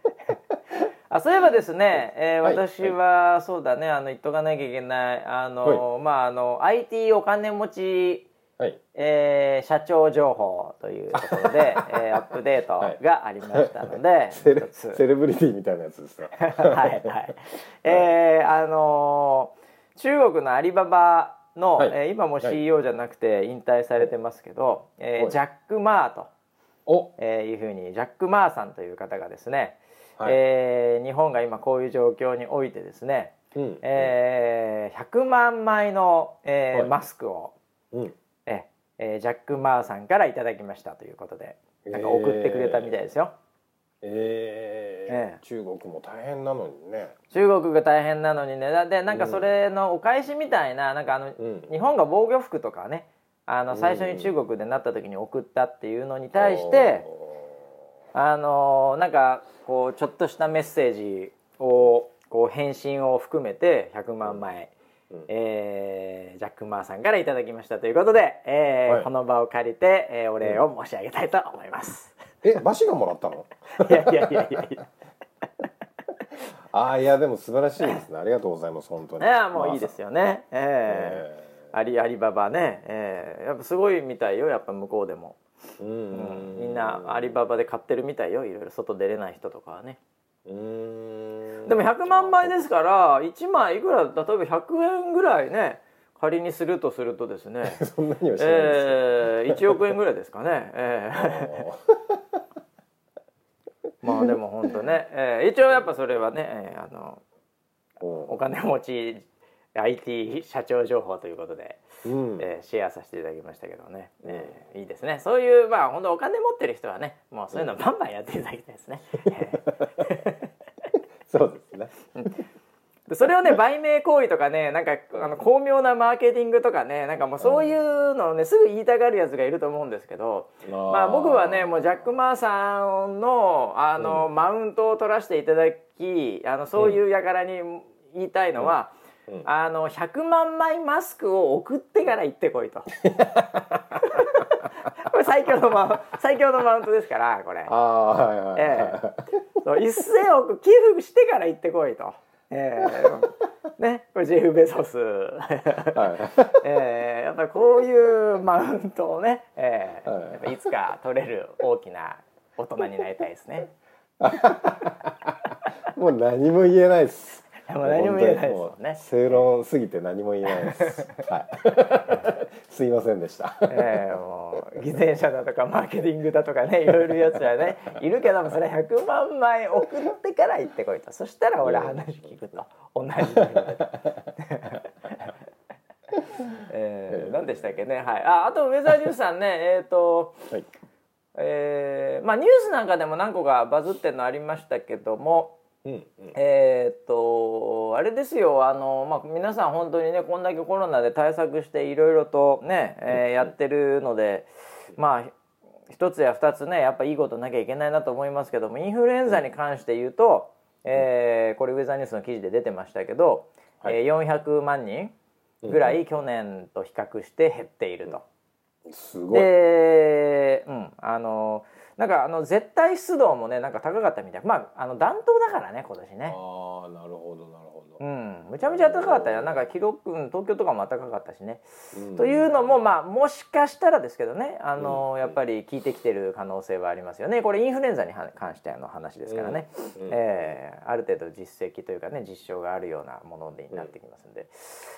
あそういえばですね、えー、私はそうだねあの言っとかなきゃいけないあの、まああの IT お金持ちはい、えー、社長情報というところで、えー、アップデートがありましたので、はい、セレセレブリティみたいなやつですか？はいはい。えー、あのー、中国のアリババの、はい、えー、今も CEO じゃなくて引退されてますけど、はい、えー、ジャック・マーとお、えー、いうふうにジャック・マーさんという方がですね、はい、えー、日本が今こういう状況においてですね、うん、えー、100万枚の、えー、はい、マスクを、うん。えー、ジャック・マーさんからいただきましたということでなんか送ってくれたみたいですよ。えー、えー、中国も大変なのにね。中国が大変なのにね。でなんかそれのお返しみたいななんかあの、うん、日本が防御服とかねあの最初に中国でなった時に送ったっていうのに対して、うん、あのなんかこうちょっとしたメッセージをこう返信を含めて100万枚、うん、えー、ジャック・マーさんからいただきましたということで、えー、はい、この場を借りて、えー、お礼を申し上げたいと思います。うん、え、バシがもらったの？い やいやいやいやいや。ああいやでも素晴らしいですね。ありがとうございます本当に。いやもういいですよね。えー、えー、アリアリババね、えー、やっぱすごいみたいよやっぱ向こうでも。うん、うん、みんなアリババで買ってるみたいよ。いろいろ外出れない人とかはね。うん。でも100万枚ですから1枚いくら例えば100円ぐらいね仮にするとするとですね。そんなにはしないです、えー、1億円ぐらいですかね、えー、まあでも本当ね、えー、一応やっぱそれはね、えー、あのお金持ち IT 社長情報ということで、うん、えー、シェアさせていただきましたけどね、うん、えー、いいですね。そういうまあ本当お金持ってる人はねもうそういうのバンバンやっていただきたいですね。そうですね。それをね売名行為とかねなんかあの巧妙なマーケティングとかねなんかもうそういうのをねすぐ言いたがるやつがいると思うんですけど、まあ僕はねもうジャック・マーさんのあの、うん、マウントを取らせていただきあのそういう輩に言いたいのは、うんうん、あの100万枚マスクを送ってから行ってこいと。これ最強のマウ最強のマウントですからこれ。あはいはい、えー、1000億寄付してから行ってこいと。えー、ねこれジェフ・ベソス、はい。えー、やっぱりこういうマウントをね、えー、はい、やっぱいつか取れる大きな大人になりたいですね。もう何も言えないです。もう何も言えないです。もんね。正論すぎて何も言えないです。はい。すいませんでした。ええー、もう偽善者だとかマーケティングだとかねいろいろやつはねいるけどもそれ100万枚送ってから行ってこいと。そしたら俺話聞くと。同じ えー、何でしたっけね。はい。ああとウェザーニュースさんね。えっ、ー、と、はい。えー、まあニュースなんかでも何個かバズってるのありましたけどもうんうん、えー、っとあれですよ。あの、まあ、皆さん本当にねこんだけコロナで対策していろいろとね、えー、やってるのでまあ一つや二つねやっぱいいことなきゃいけないなと思いますけどもインフルエンザに関して言うと、えー、これウェザーニュースの記事で出てましたけど、はい、えー、400万人ぐらい去年と比較して減っていると。すごい。で、うん、あのなんかあの絶対湿度もねなんか高かったみたい。まああの暖冬だからね今年ね。ああなるほどなるほど。うん。むちゃむちゃ暖かかったよ。なんか記録、うん、東京とかも暖かかったしね、うん、というのもまあもしかしたらですけどねあの、うん、やっぱり効いてきてる可能性はありますよね。これインフルエンザに関しての話ですからね、うん、えー、ある程度実績というかね実証があるようなものになってきますんで、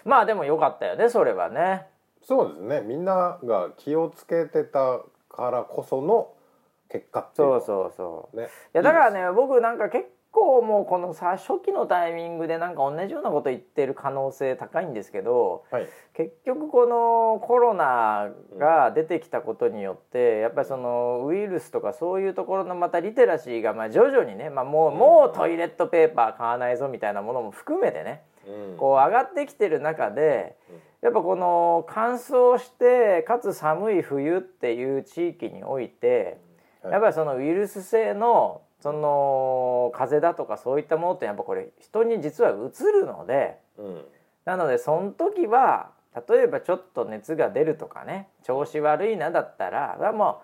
まあでもよかったよねそれはね。そうですね。みんなが気をつけてたからこその結果っていうそうそうそう、ね、いやだからね、ね、僕なんか結構もうこのさ初期のタイミングでなんか同じようなこと言ってる可能性高いんですけど、はい、結局このコロナが出てきたことによってやっぱりそのウイルスとかそういうところのまたリテラシーがまあ徐々にね、まあ、もうもうトイレットペーパー買わないぞみたいなものも含めてね、こう上がってきてる中でやっぱこの乾燥してかつ寒い冬っていう地域においてやっぱりそのウイルス性のその風邪だとかそういったものってやっぱこれ人に実はうつるので、うん、なのでその時は例えばちょっと熱が出るとかね調子悪いなだったらはも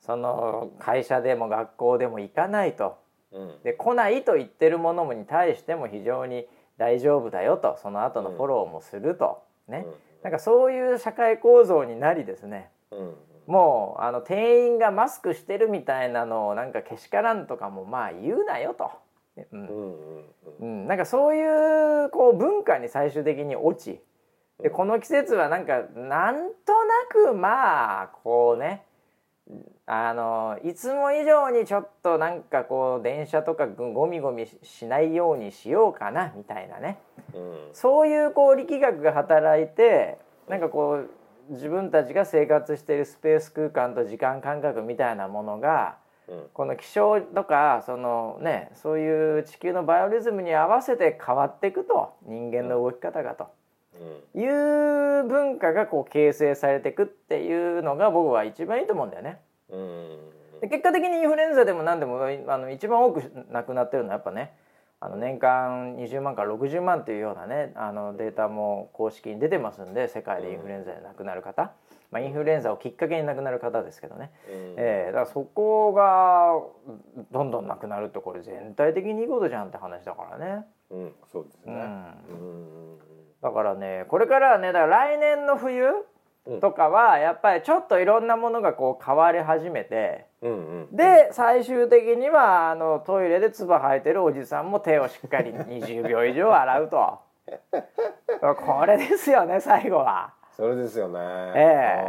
うその会社でも学校でも行かないと、うん、で来ないと言ってるものに対しても非常に大丈夫だよとその後のフォローもすると、ね、うん、なんかそういう社会構造になりですね、うんもうあの店員がマスクしてるみたいなのをなんかけしからんとかもまあ言うなよと、うん。うん、なんかそういうこう文化に最終的に落ち。でこの季節はなんかなんとなくまあこうねあのいつも以上にちょっとなんかこう電車とかゴミゴミしないようにしようかなみたいなね、うん、そういうこう力学が働いてなんかこう自分たちが生活しているスペース空間と時間感覚みたいなものが、うん、この気象とかその、ね、そういう地球のバイオリズムに合わせて変わっていくと人間の動き方がと、うん、いう文化がこう形成されていくっていうのが僕は一番いいと思うんだよね。うん、で結果的にインフルエンザでも何でもあの一番多く亡くなってるのはやっぱねあの年間20万から60万というようなねあのデータも公式に出てますんで世界でインフルエンザで亡くなる方、まあ、インフルエンザをきっかけに亡くなる方ですけどね、うん、えー、だからそこがどんどんなくなるとこれ全体的にいいことじゃんって話だからね。うん、そうですね、うん、だからねこれからはねだから来年の冬とかはやっぱりちょっといろんなものがこう変わり始めて、うんうん、で最終的にはあのトイレで唾吐いてるおじさんも手をしっかり20秒以上洗うと これですよね最後は。それですよね。ええ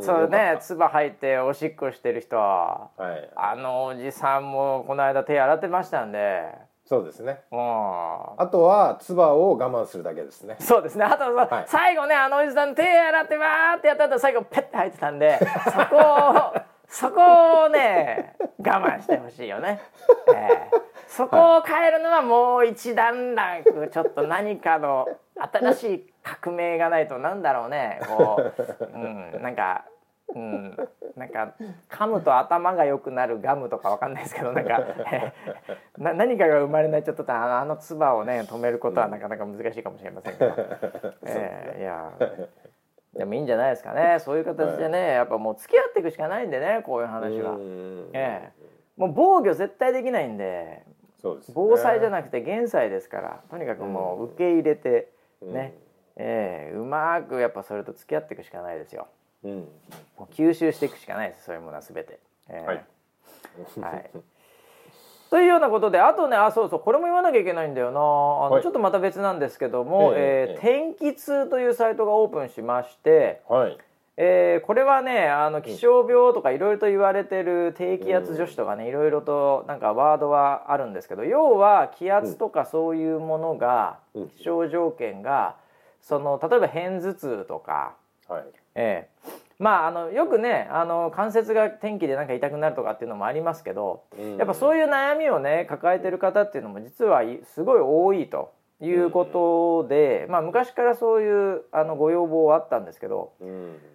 そうね唾吐いておしっこしてる人、はい、あのおじさんもこの間手洗ってましたんで。そうですね。あとは唾を我慢するだけですね。そうですね。あとは、はい、最後ねあのおじさん手洗ってわーってやった後最後ペッて入ってたんで そこをそこをね我慢してほしいよね。えー、そこを変えるのはもう一段ランクちょっと何かの新しい革命がないとなんだろうねこう、うん、なんかうん、なんか噛むと頭が良くなるガムとかわかんないですけどなんか な何かが生まれないちょっとあの唾をね止めることはなかなか難しいかもしれませんけど、えー、いや。でもいいんじゃないですかね。そういう形でねやっぱもう付き合っていくしかないんでねこういう話は。えー、もう防御絶対できないんでそうです、ね、防災じゃなくて減災ですからとにかくもう受け入れてね、うん、えー、うまくやっぱそれと付き合っていくしかないですよ。うん、もう吸収していくしかないですそういうものは全て。えー、はい、はい、というようなことであとねあそうそうこれも言わなきゃいけないんだよな。あの、はい、ちょっとまた別なんですけども、えー、えー、天気痛というサイトがオープンしまして、はい。えー、これはねあの気象病とかいろいろと言われてる低気圧女子とかねいろいろとなんかワードはあるんですけど要は気圧とかそういうものが、気象条件がその例えば片頭痛とか、はい、ええまああのよくねあの関節が天気でなんか痛くなるとかっていうのもありますけど、やっぱそういう悩みをね抱えてる方っていうのも実はすごい多いということで、まあ昔からそういうあのご要望はあったんですけど、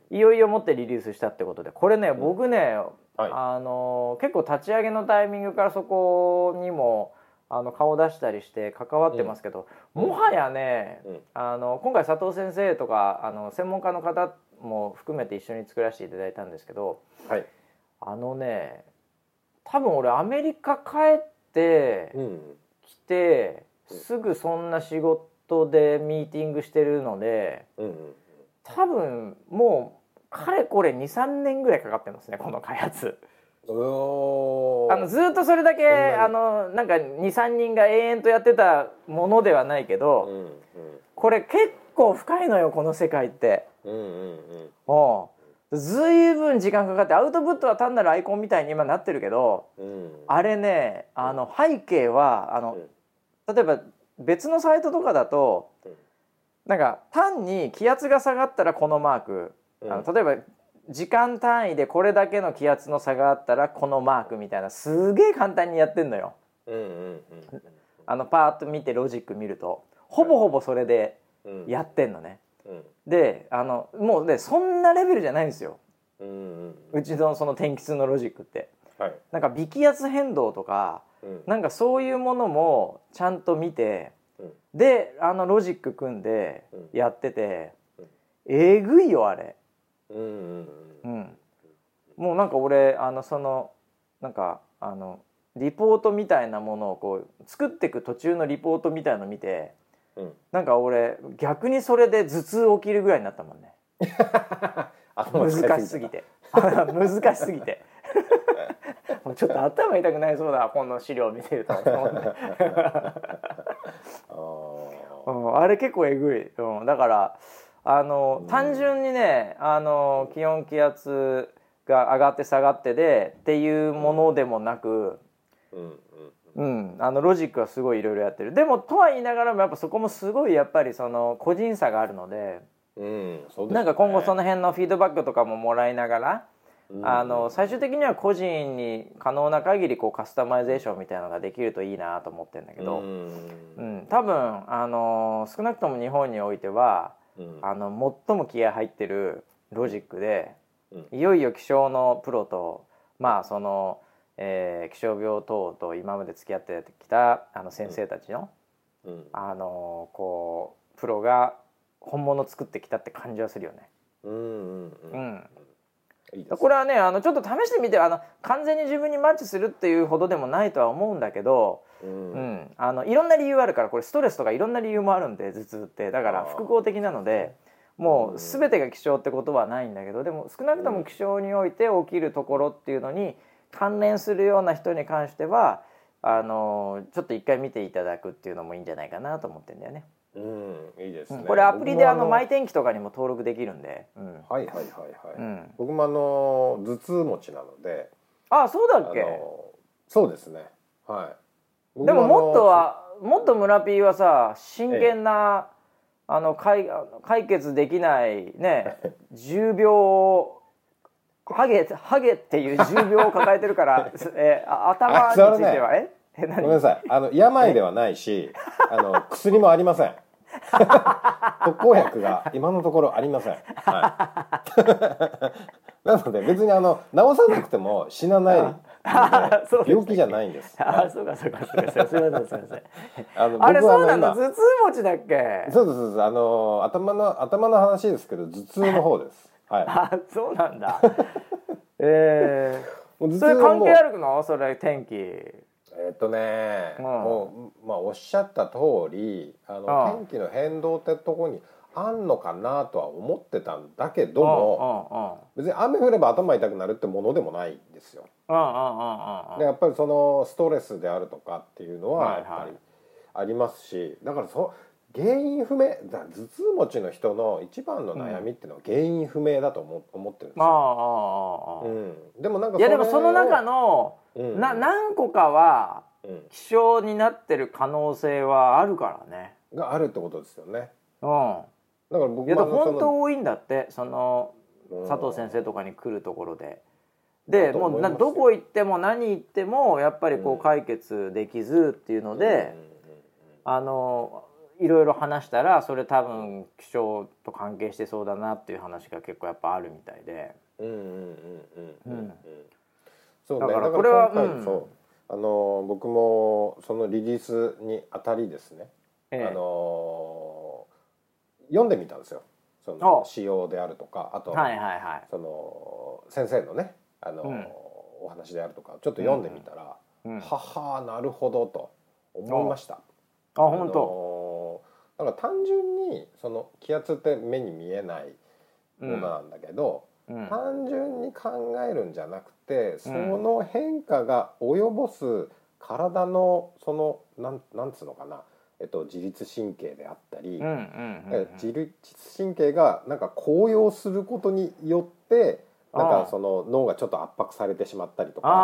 いよいよもってリリースしたってことでこれね僕ね、はい、あの結構立ち上げのタイミングからそこにもあの顔出したりして関わってますけど、もはやね、あの今回佐藤先生とかあの専門家の方も含めて一緒に作らせていただいたんですけど、はい、あのね多分俺アメリカ帰ってきて、うん、すぐそんな仕事でミーティングしてるので、うん、多分もうかれこれ23年ぐらいかかってますねこの開発。あのずっとそれだけあのなんか23人が永遠とやってたものではないけど、うんうん、これ結構深いのよこの世界って。うんうんうん、ずいぶん時間かかってアウトプットは単なるアイコンみたいに今なってるけど、うん、あれねあの背景はあの、例えば別のサイトとかだと、なんか単に気圧が下がったらこのマーク、あの例えば時間単位でこれだけの気圧の差があったらこのマークみたいなすげえ簡単にやってんのよ。あのパーッと見てロジック見るとほぼほぼそれでやってんのね。であのもうでそんなレベルじゃないんですよ、うんうちのその天気痛のロジックって。はい、なんか微気圧変動とか、うん、なんかそういうものもちゃんと見て、うん、であのロジック組んでやってて、うん、えぐいよあれ。うん、うん、もうなんか俺あのそのなんかあのリポートみたいなものをこう作っていく途中のリポートみたいの見てうん、なんか俺逆にそれで頭痛起きるぐらいになったもんね。難しすぎて。難しすぎて。ちょっと頭痛くなりそうだこの資料見てると。うん、あれ結構えぐい、うん、だからあの、単純にねあの気温気圧が上がって下がってでっていうものでもなく、うんうん、あのロジックはすごいいろいろやってる。でもとは言いながらもやっぱそこもすごいやっぱりその個人差があるので,、うんそうでね、なんか今後その辺のフィードバックとかももらいながら、うん、あの最終的には個人に可能な限りこうカスタマイゼーションみたいなのができるといいなと思ってるんだけど、うん、うん、多分あの少なくとも日本においては、うん、あの最も気合入ってるロジックで、いよいよ気象のプロとまあその。えー、気象病等と今まで付き合ってきたあの先生たちの、うん、あのこうプロが本物作ってきたって感じはするよね。うんうんうん、うん、これはねあのちょっと試してみてあの完全に自分にマッチするっていうほどでもないとは思うんだけど、うん、うん、あのいろんな理由あるからこれストレスとかいろんな理由もあるんで頭痛って。だから複合的なので。もう全てが気象ってことはないんだけどでも少なくとも気象において起きるところっていうのに関連するような人に関してはあのちょっと一回見ていただくっていうのもいいんじゃないかなと思ってんだよね。うん、いいですね。これアプリであのマイ天気とかにも登録できるんで。うん、はいはいはいはい。うん、僕もあの頭痛持ちなので。あ、そうだっけ？そうですね。はい。でももっとはもっと村 P はさ真剣な、あの解解決できないね 重病ハゲハゲっていう重病を抱えてるから、えー、頭については、ね、えごめんなさいあの病ではないしあの薬もありません 特効薬が今のところありません、はい、なので別にあの治さなくても死なない病気じゃないんです。あ、そうかそうかそうか。すみませんすみません。あのあれそうなの頭痛持ちだっけ？そうですそうです。あの頭の頭の話ですけど頭痛の方です。はい、あそうなんだ。え えー、それ関係あるの？それ天気。えっとね、うん、もうまあおっしゃった通りあの天気の変動ってとこにあんのかなとは思ってたんだけども別に雨降れば頭痛くなるってものでもないんですよ。でやっぱりそのストレスであるとかっていうのはやっぱりありますしだからそ原因不明だ頭痛持ちの人の一番の悩みっていうのは原因不明だと思思ってるんですよ。ああ、うん、でもなんかいやでもその中の、うん、な何個かは気象になってる可能性はあるからね。があるってことですよね。うん。だから僕は本当多いんだってその佐藤先生とかに来るところで。でもうなどこ行っても何行ってもやっぱりこう解決できずっていうので、あのいろいろ話したらそれ多分気象と関係してそうだなっていう話が結構やっぱあるみたいで。うんうんうんうんうん。そうだからこれは、うん、そう。あの僕もそのリリースにあたりですね、ええ、あの読んでみたんですよ。その仕様であるとかあと、はいはいはい、その先生のねあの、うん、お話であるとかちょっと読んでみたら、うんうん、ははなるほどと思いました。あ。本当。だから単純にその気圧って目に見えないものなんだけど、うん、単純に考えるんじゃなくて、その変化が及ぼす体のそのなんなんつうのかなえっと、自律神経であったり、うんうんうんうん。自律神経がなんか高揚することによってなんかその脳がちょっと圧迫されてしまったりとかなんか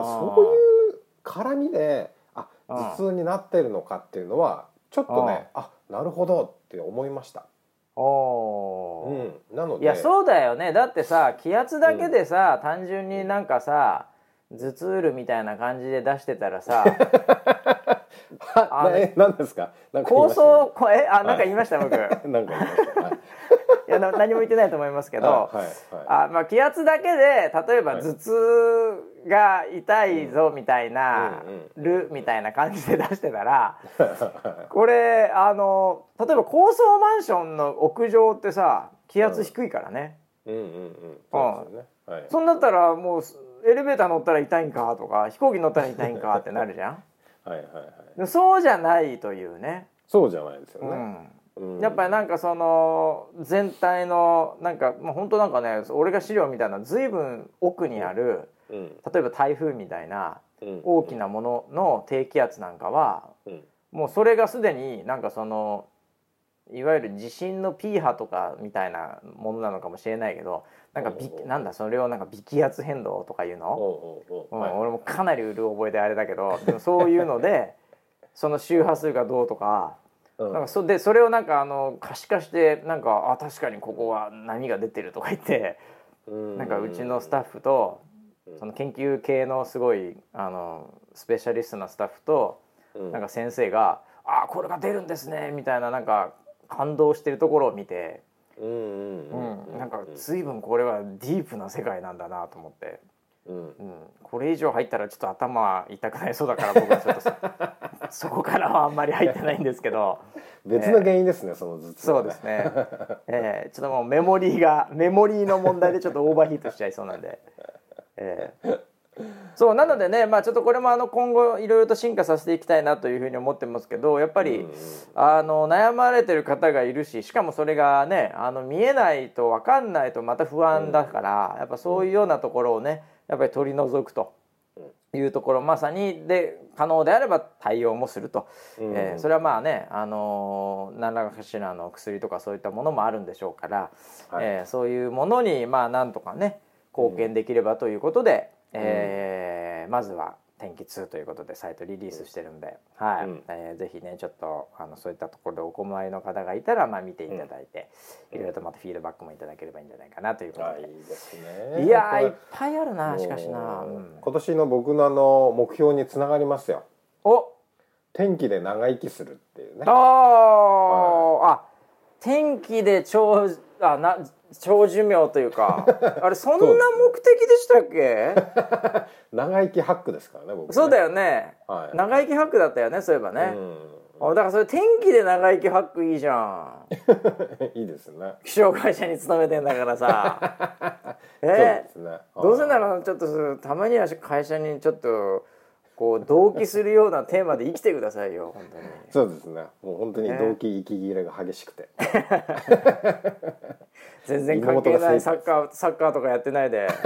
あそういう絡みであ。頭痛になってるのかっていうのはちょっとねあなるほどって思いました。おうん、なので。いやそうだよね。だってさ気圧だけでさ、単純になんかさ頭痛るみたいな感じで出してたらさあ え何ですか？なんか言い構想こえあなんか言いました、僕。い なんか言いました。はい。やな何も言ってないと思いますけど、はいはい。あまあ、気圧だけで例えば頭痛が痛いぞみたいな、うん。るみたいな感じで出してたらこれあの例えば高層マンションの屋上ってさ気圧低いからね、うん。うんうんそんだったらもうエレベーター乗ったら痛いんかとか飛行機乗ったら痛いんかってなるじゃん。はいはいはい。でそうじゃないというね、そうじゃないですよね、うん、うん。やっぱりなんかその全体のなんかもう本当なんかね俺が資料みたいな随分奥にあるうん。例えば台風みたいなうん。大きなものの低気圧なんかはうん。もうそれがすでになんかそのいわゆる地震の P 波とかみたいなものなのかもしれないけどなんかびなんだそれをなんか微気圧変動とかいうの、おうんはい。俺もかなりうる覚えであれだけどでもそういうので その周波数がどうとかうん。なんかそでそれをなんかあの可視化してなんかあ確かにここは波が出てるとか言ってなんかうちのスタッフとその研究系のすごいあのスペシャリストなスタッフとうん。なんか先生が「あこれが出るんですね」みたいななんか感動してるところを見て、うんなんか随分これはディープな世界なんだなと思って。うん。うん、これ以上入ったらちょっと頭痛くなりそうだから僕はちょっとそ そこからはあんまり入ってないんですけど。別の原因ですね、その頭痛はそうですね、えー、ちょっともうメモリーがメモリーの問題でちょっとオーバーヒートしちゃいそうなんで、えーそうなのでね、まあ、ちょっとこれもあの今後いろいろと進化させていきたいなというふうに思ってますけどやっぱり、あの悩まれてる方がいるししかもそれがねあの見えないと分かんないとまた不安だから、やっぱそういうようなところをねやっぱり取り除くというところまさにで可能であれば対応もすると、うんえーそれはまあね、あのー何らかしらの薬とかそういったものもあるんでしょうから、はい。えーそういうものにまあなんとかね貢献できればということで、えーまずは天気2ということでサイトリリースしてるんで、はい。うん。えーぜひねちょっとあのそういったところでお困りの方がいたら、まあ、見ていただいて、いろいろとまたフィードバックもいただければいいんじゃないかなということはい、いで、いですね。い、やーいっこぱいあるれなしかしな、今年の僕のあの目標につながりますよ。お！天気で長生きするっていうね。あ。ー、あ天気で長あな長寿命というか あれそんな目的でしたっけ？長生きハックですからね、僕ね。そうだよね、はい長生きハックだったよねそういえばね、うんあだからそれ天気で長生きハックいいじゃん いいですね。気象会社に勤めてんだからさえ？ですね。どうせなら。らちょっとたまには会社にちょっとこう同期するようなテーマで生きてくださいよ本当に。そうですね。もう本当に動機息切れが激しくて。全然関係ないサッカーサッカーとかやってないで。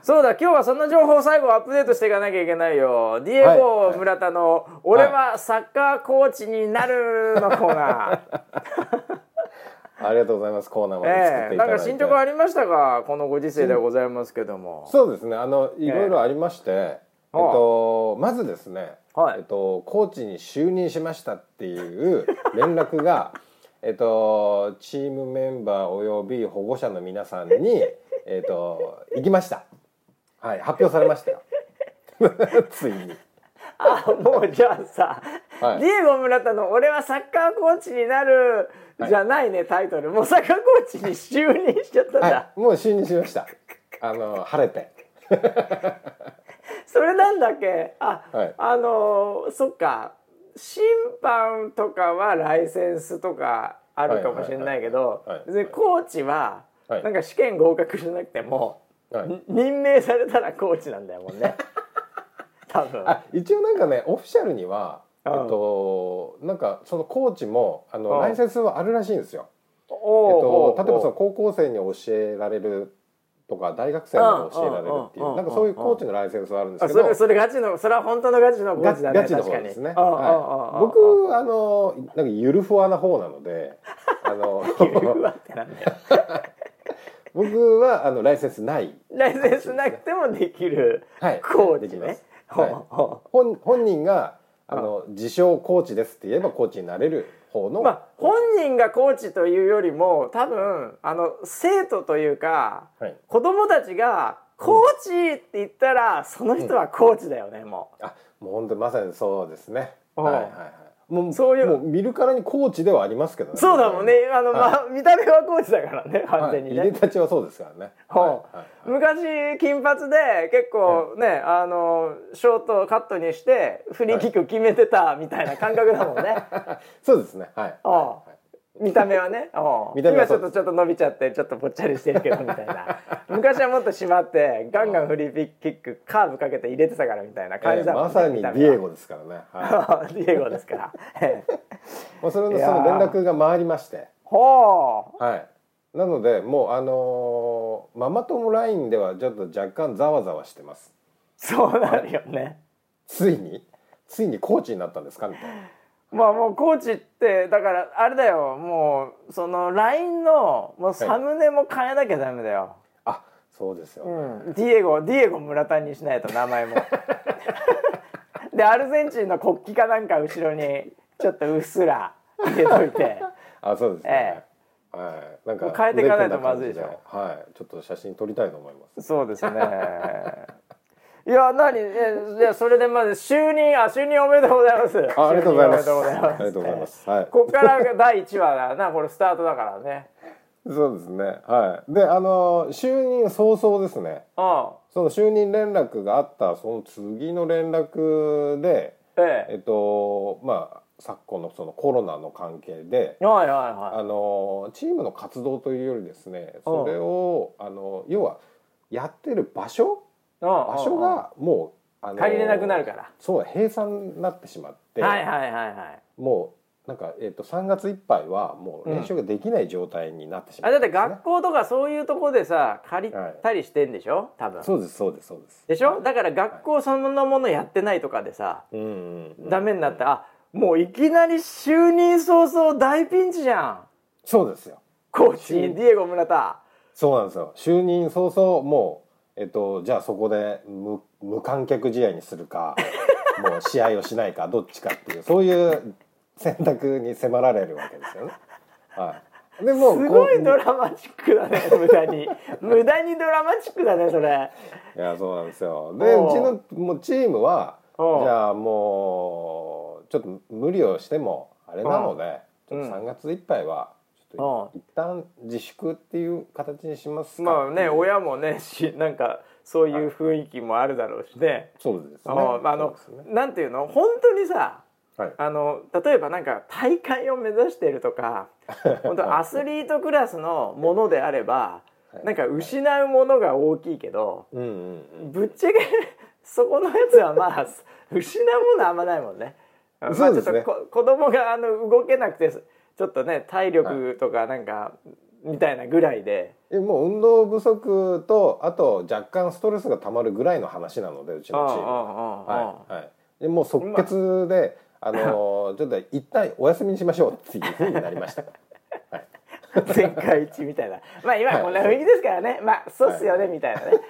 そうだ今日はその情報を最後アップデートしていかなきゃいけないよ。ディエゴはい。村田の「俺はサッカーコーチになる」のコーナー、ありがとうございます。コーナーまで作っていただいて。ええなんか進捗ありましたか？このご時世ではございますけどもそうですね。あのいろいろありまして、えっとまずですね、はいえっとコーチに就任しましたっていう 連絡がえっとチームメンバーおよび保護者の皆さんにえっと行きました。はい、発表されましたよ。ついに。あもうじゃあさ、はい。ディエゴ村田の「俺はサッカーコーチになる」じゃないね、タイトル。もうサッカーコーチに就任しちゃったんだ、はい、もう就任しました。あの晴れて。それなんだっけ？あ、はい。あのーそっか。審判とかはライセンスとかあるかもしれないけどコーチははい。なんか試験合格しなくても、はい。に任命されたらコーチなんだよもんね。多分。あ一応なんかねオフィシャルには、うんえっと、なんかそのコーチもあうん。のライセンスはあるらしいんですよ。えっと、例えばその高校生に教えられるとか大学生にも教えられるっていうなんかそういうコーチのライセンスはあるんですけどそれそれガチのそれは本当のガチのコーチだねガチの方ですね、はい、僕あのなんかゆるふわな方なのであのゆるふわってなんだよ僕はあのライセンスないライセンスなくてもできるコーチね、はい、本本人があの自称コーチですって言えばコーチになれる方の、まあ、本人がコーチというよりも多分あの生徒というか、はい、子供たちがコーチって言ったら、うん、その人はコーチだよね、うん、もう。あもう本当まさにそうですね。はいはいはい。もうそういう。もう見るからにコーチではありますけどね。そうだもんね。あの、はい、まあ見た目はコーチだからね完全にね、はい、入れたちはそうですからね、はい。はい、昔金髪で結構ね、あのショートカットにしてフリーキック決めてたみたいな感覚だもんね、そうですね。はい、はい見た目はね。見た目は今ちょっとちょっと伸びちゃってちょっとぽっちゃりしてるけどみたいな。昔はもっと締まってガンガンフリーキックカーブかけて入れてたからみたいな感じだもん、ね、まさにディエゴですからね、はい、ディエゴですから。もうそれのその連絡が回りまして。ほう。はい。なのでもうあのー、ママ友ラインではちょっと若干ざわざわしてます。そうなるよね。ついについにコーチになったんですかみたいなまあもうコーチってだからあれだよもうその LINE のもうサムネも変えなきゃダメだよ、はい、あそうですよ、ね、うん、ディエゴディエゴ村田にしないと名前も。でアルゼンチンの国旗かなんか後ろにちょっとうっすら入れといて。あそうですね、ええ、はい、なんか変えていかないとまずいでしょ。はい。ちょっと写真撮りたいと思います。そうですねいや何？えそれでまず就任あ就任おめでとうございます。あありがとうございます。ありがとうございます。はい。ここからが第一話だなこれスタートだからね。そうですね。はい。であの就任早々ですね。ああ。その就任連絡があったその次の連絡でええ。えっとまあ昨今のそのコロナの関係で、はいはいはい、あのチームの活動というよりですねそれをあの要はやってる場所場所がもうあの借りれなくなるから。そう閉鎖になってしまって。はいはいはいはい。もうなんか、えーと、3月いっぱいはもう練習ができない状態になってしまう、ねうん、あだって学校とかそういうとこでさ借りたりしてんでしょ、はい、多分。そうですそうですそうです。でしょ、はい、だから学校そのものやってないとかでさ、はい、うん、ダメになったら、あもういきなり就任早々大ピンチじゃん。そうですよ。コーチディエゴ村田。そうなんですよ。就任早々もうえっと、じゃあそこで無無観客試合にするか もう試合をしないかどっちかっていうそういう選択に迫られるわけですよね。はい、でもすごいドラマチックだね無駄に 無駄にドラマチックだねそれ。いやそうなんですよ。でうちのもうチームはじゃあもうちょっと無理をしてもあれなのでちょっと3月いっぱいはと一旦自粛っていう形にしますまあね親もねしなんかそういう雰囲気もあるだろうしね。そうですね。あの、ね、なんていうの？本当にさ、はい、あの例えばなんか大会を目指しているとか 本当アスリートクラスのものであれば、はい、なんか失うものが大きいけど、うんうんうん、ぶっちゃけそこのやつはまあ 失うものあんまないもんね。まあ、ちょっとこ子供があの動けなくてちょっとね体力とかなんか、みたいなぐらいで。えもう運動不足とあと若干ストレスがたまるぐらいの話なのでうちのチーム。は、はいはい、でもう即決で、あ。の ちょっと一旦お休みにしましょうっていうふうになりました。はい、全会一致みたいな。まあ今こんな雰囲気ですからね、まあそうっすよね、みたいなね。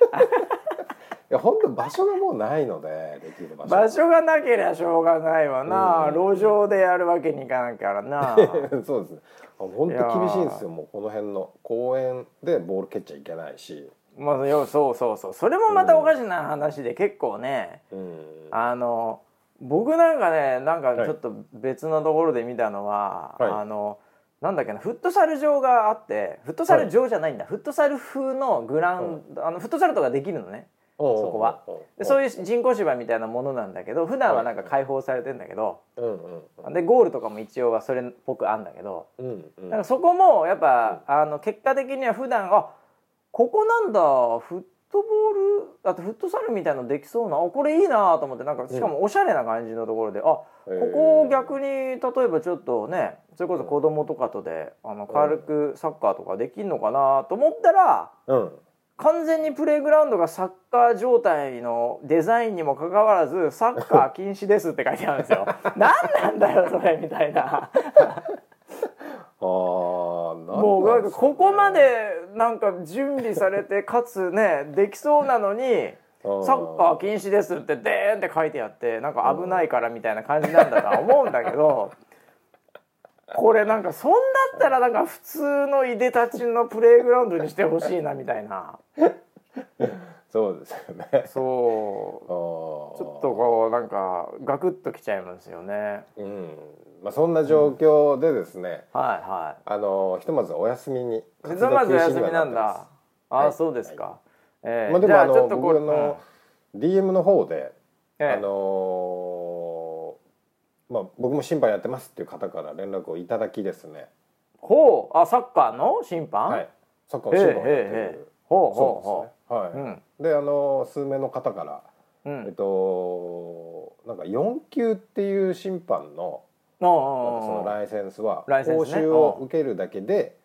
や本当場所がもうないのでできる場所。場所がなければしょうがないわな、うん、路上でやるわけにいかないからな。そうですね。本当厳しいんですよ。もうこの辺の公園でボール蹴っちゃいけないし。まあよそうそうそう。それもまたおかしな話で結構ね、うん、あの僕なんかねなんかちょっと別のところで見たのは、はい、あのなんだっけなフットサル場があってフットサル場じゃないんだ、はい、フットサル風のグラウンド、あのフットサルとかできるのねそこは。でそういう人工芝みたいなものなんだけど普段はなんか開放されてんだけど、でゴールとかも一応はそれっぽくあんだけど、だからそこもやっぱ、あの結果的には普段あここなんだフットボールあとフットサルみたいのできそうなあこれいいなと思ってなんかしかもおしゃれな感じのところで、あここ逆に例えばちょっとねそれこそ子供とかとであの軽くサッカーとかできんのかなと思ったら、うん完全にプレイグラウンドがサッカー状態のデザインにもかかわらずサッカー禁止ですって書いてあるんですよ。何なんだよそれみたいな。あもうなんかここまでなんか準備されてかつねできそうなのにサッカー禁止ですってデーンって書いてあってなんか危ないからみたいな感じなんだとは思うんだけど これなんかそんだったらなんか普通のいでたちのプレイグラウンドにしてほしいなみたいな。そうですよね。そう。ちょっとこうなんかガクッときちゃいますよね。うん。まあそんな状況でですね。うん、はいはい。あのひとまずお休みに。ひとまずお休みなんだ。あ、はい、そうですか。はい、えー、まあでもあの僕の DM の方で、えー、あのー、まあ僕も審判やってますっていう方から連絡をいただきですね。ほう、あサッカーの？審判？はい。サッカーの審判やってる。ほうほうほう。はい、うん、であの数名の方から、うん、えっとなんか4級っていう審判のそのライセンスは講習を受けるだけで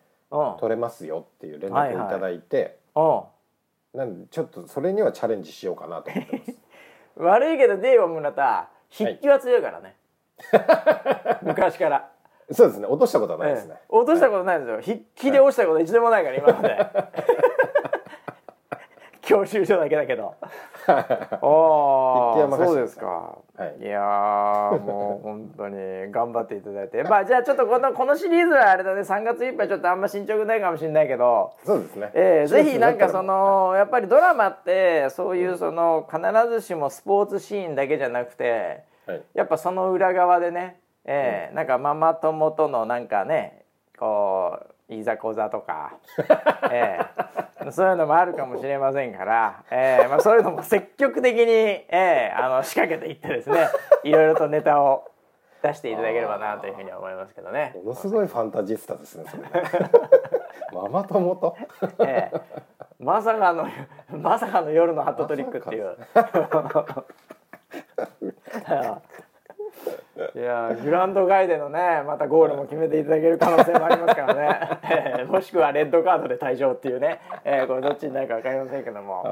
取れますよっていう連絡をいただいて、なんでちょっとそれにはチャレンジしようかなと思ってます。悪いけどデーゴ村田筆記は強いからね、はい、昔から。そうですね。落としたことはないですね、ええ、落としたことないですよ、筆記で落ちたこと一度もないから今まで。教習所だけだけど。ああそうですか、はい、いやもう本当に 頑張っていただいて。まあじゃあちょっとこのこのシリーズはあれだね。3月いっぱいちょっとあんま進捗ないかもしれないけど。そうですね、えー、ぜひなんかそのやっぱりドラマってそういうその必ずしもスポーツシーンだけじゃなくて、はい、やっぱその裏側でね、えー、なんかママ友とのなんかねこういざこざとか、えー、そういうのもあるかもしれませんから、えーまあ、そういうのも積極的に、えー、あの仕掛けていってですね いろいろとネタを出していただければなというふうに思いますけどね。ものすごいファンタジスタですね。ママ友と、えー、まさかのまさかの夜のハットトリックっていう。对啊，いやグランドガイでのねまたゴールも決めていただける可能性もありますからね、えー、もしくはレッドカードで退場っていうね、えー、これどっちになるか分かりませんけども。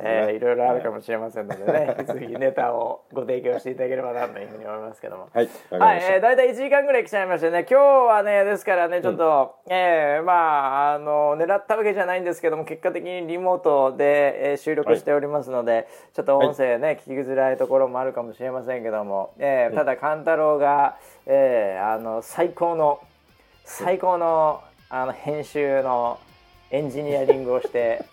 えー、いろいろあるかもしれませんのでね引き続きネタをご提供していただければなというふうに思いますけども。はい、はいえー、大体1時間ぐらい来ちゃいましてね。今日はねですからねちょっと、うん、えー、まああの狙ったわけじゃないんですけども結果的にリモートで、えー、収録しておりますので、はい、ちょっと音声ね、はい、聞きづらいところもあるかもしれませんけども、えー、ただ勘太郎が、えー、あの最高の最高のあの編集のエンジニアリングをして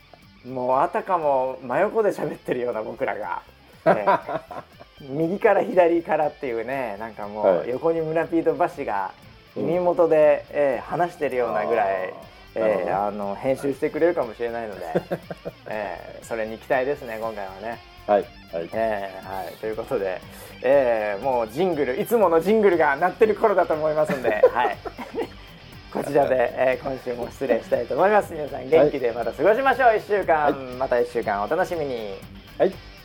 もうあたかも真横で喋ってるような僕らが、えー、右から左からっていうねなんかもう横に村ピーとバシが耳元で、うん、えー、話してるようなぐらい。えー、あの編集してくれるかもしれないので、えー、それに期待ですね今回はね。はい、はい。えーはい、ということで、えー、もうジングルいつものジングルが鳴ってる頃だと思いますんで、はい、こちらで、えー、今週も失礼したいと思います。皆さん元気でまた過ごしましょう。1週間、はい、また1週間お楽しみに。はい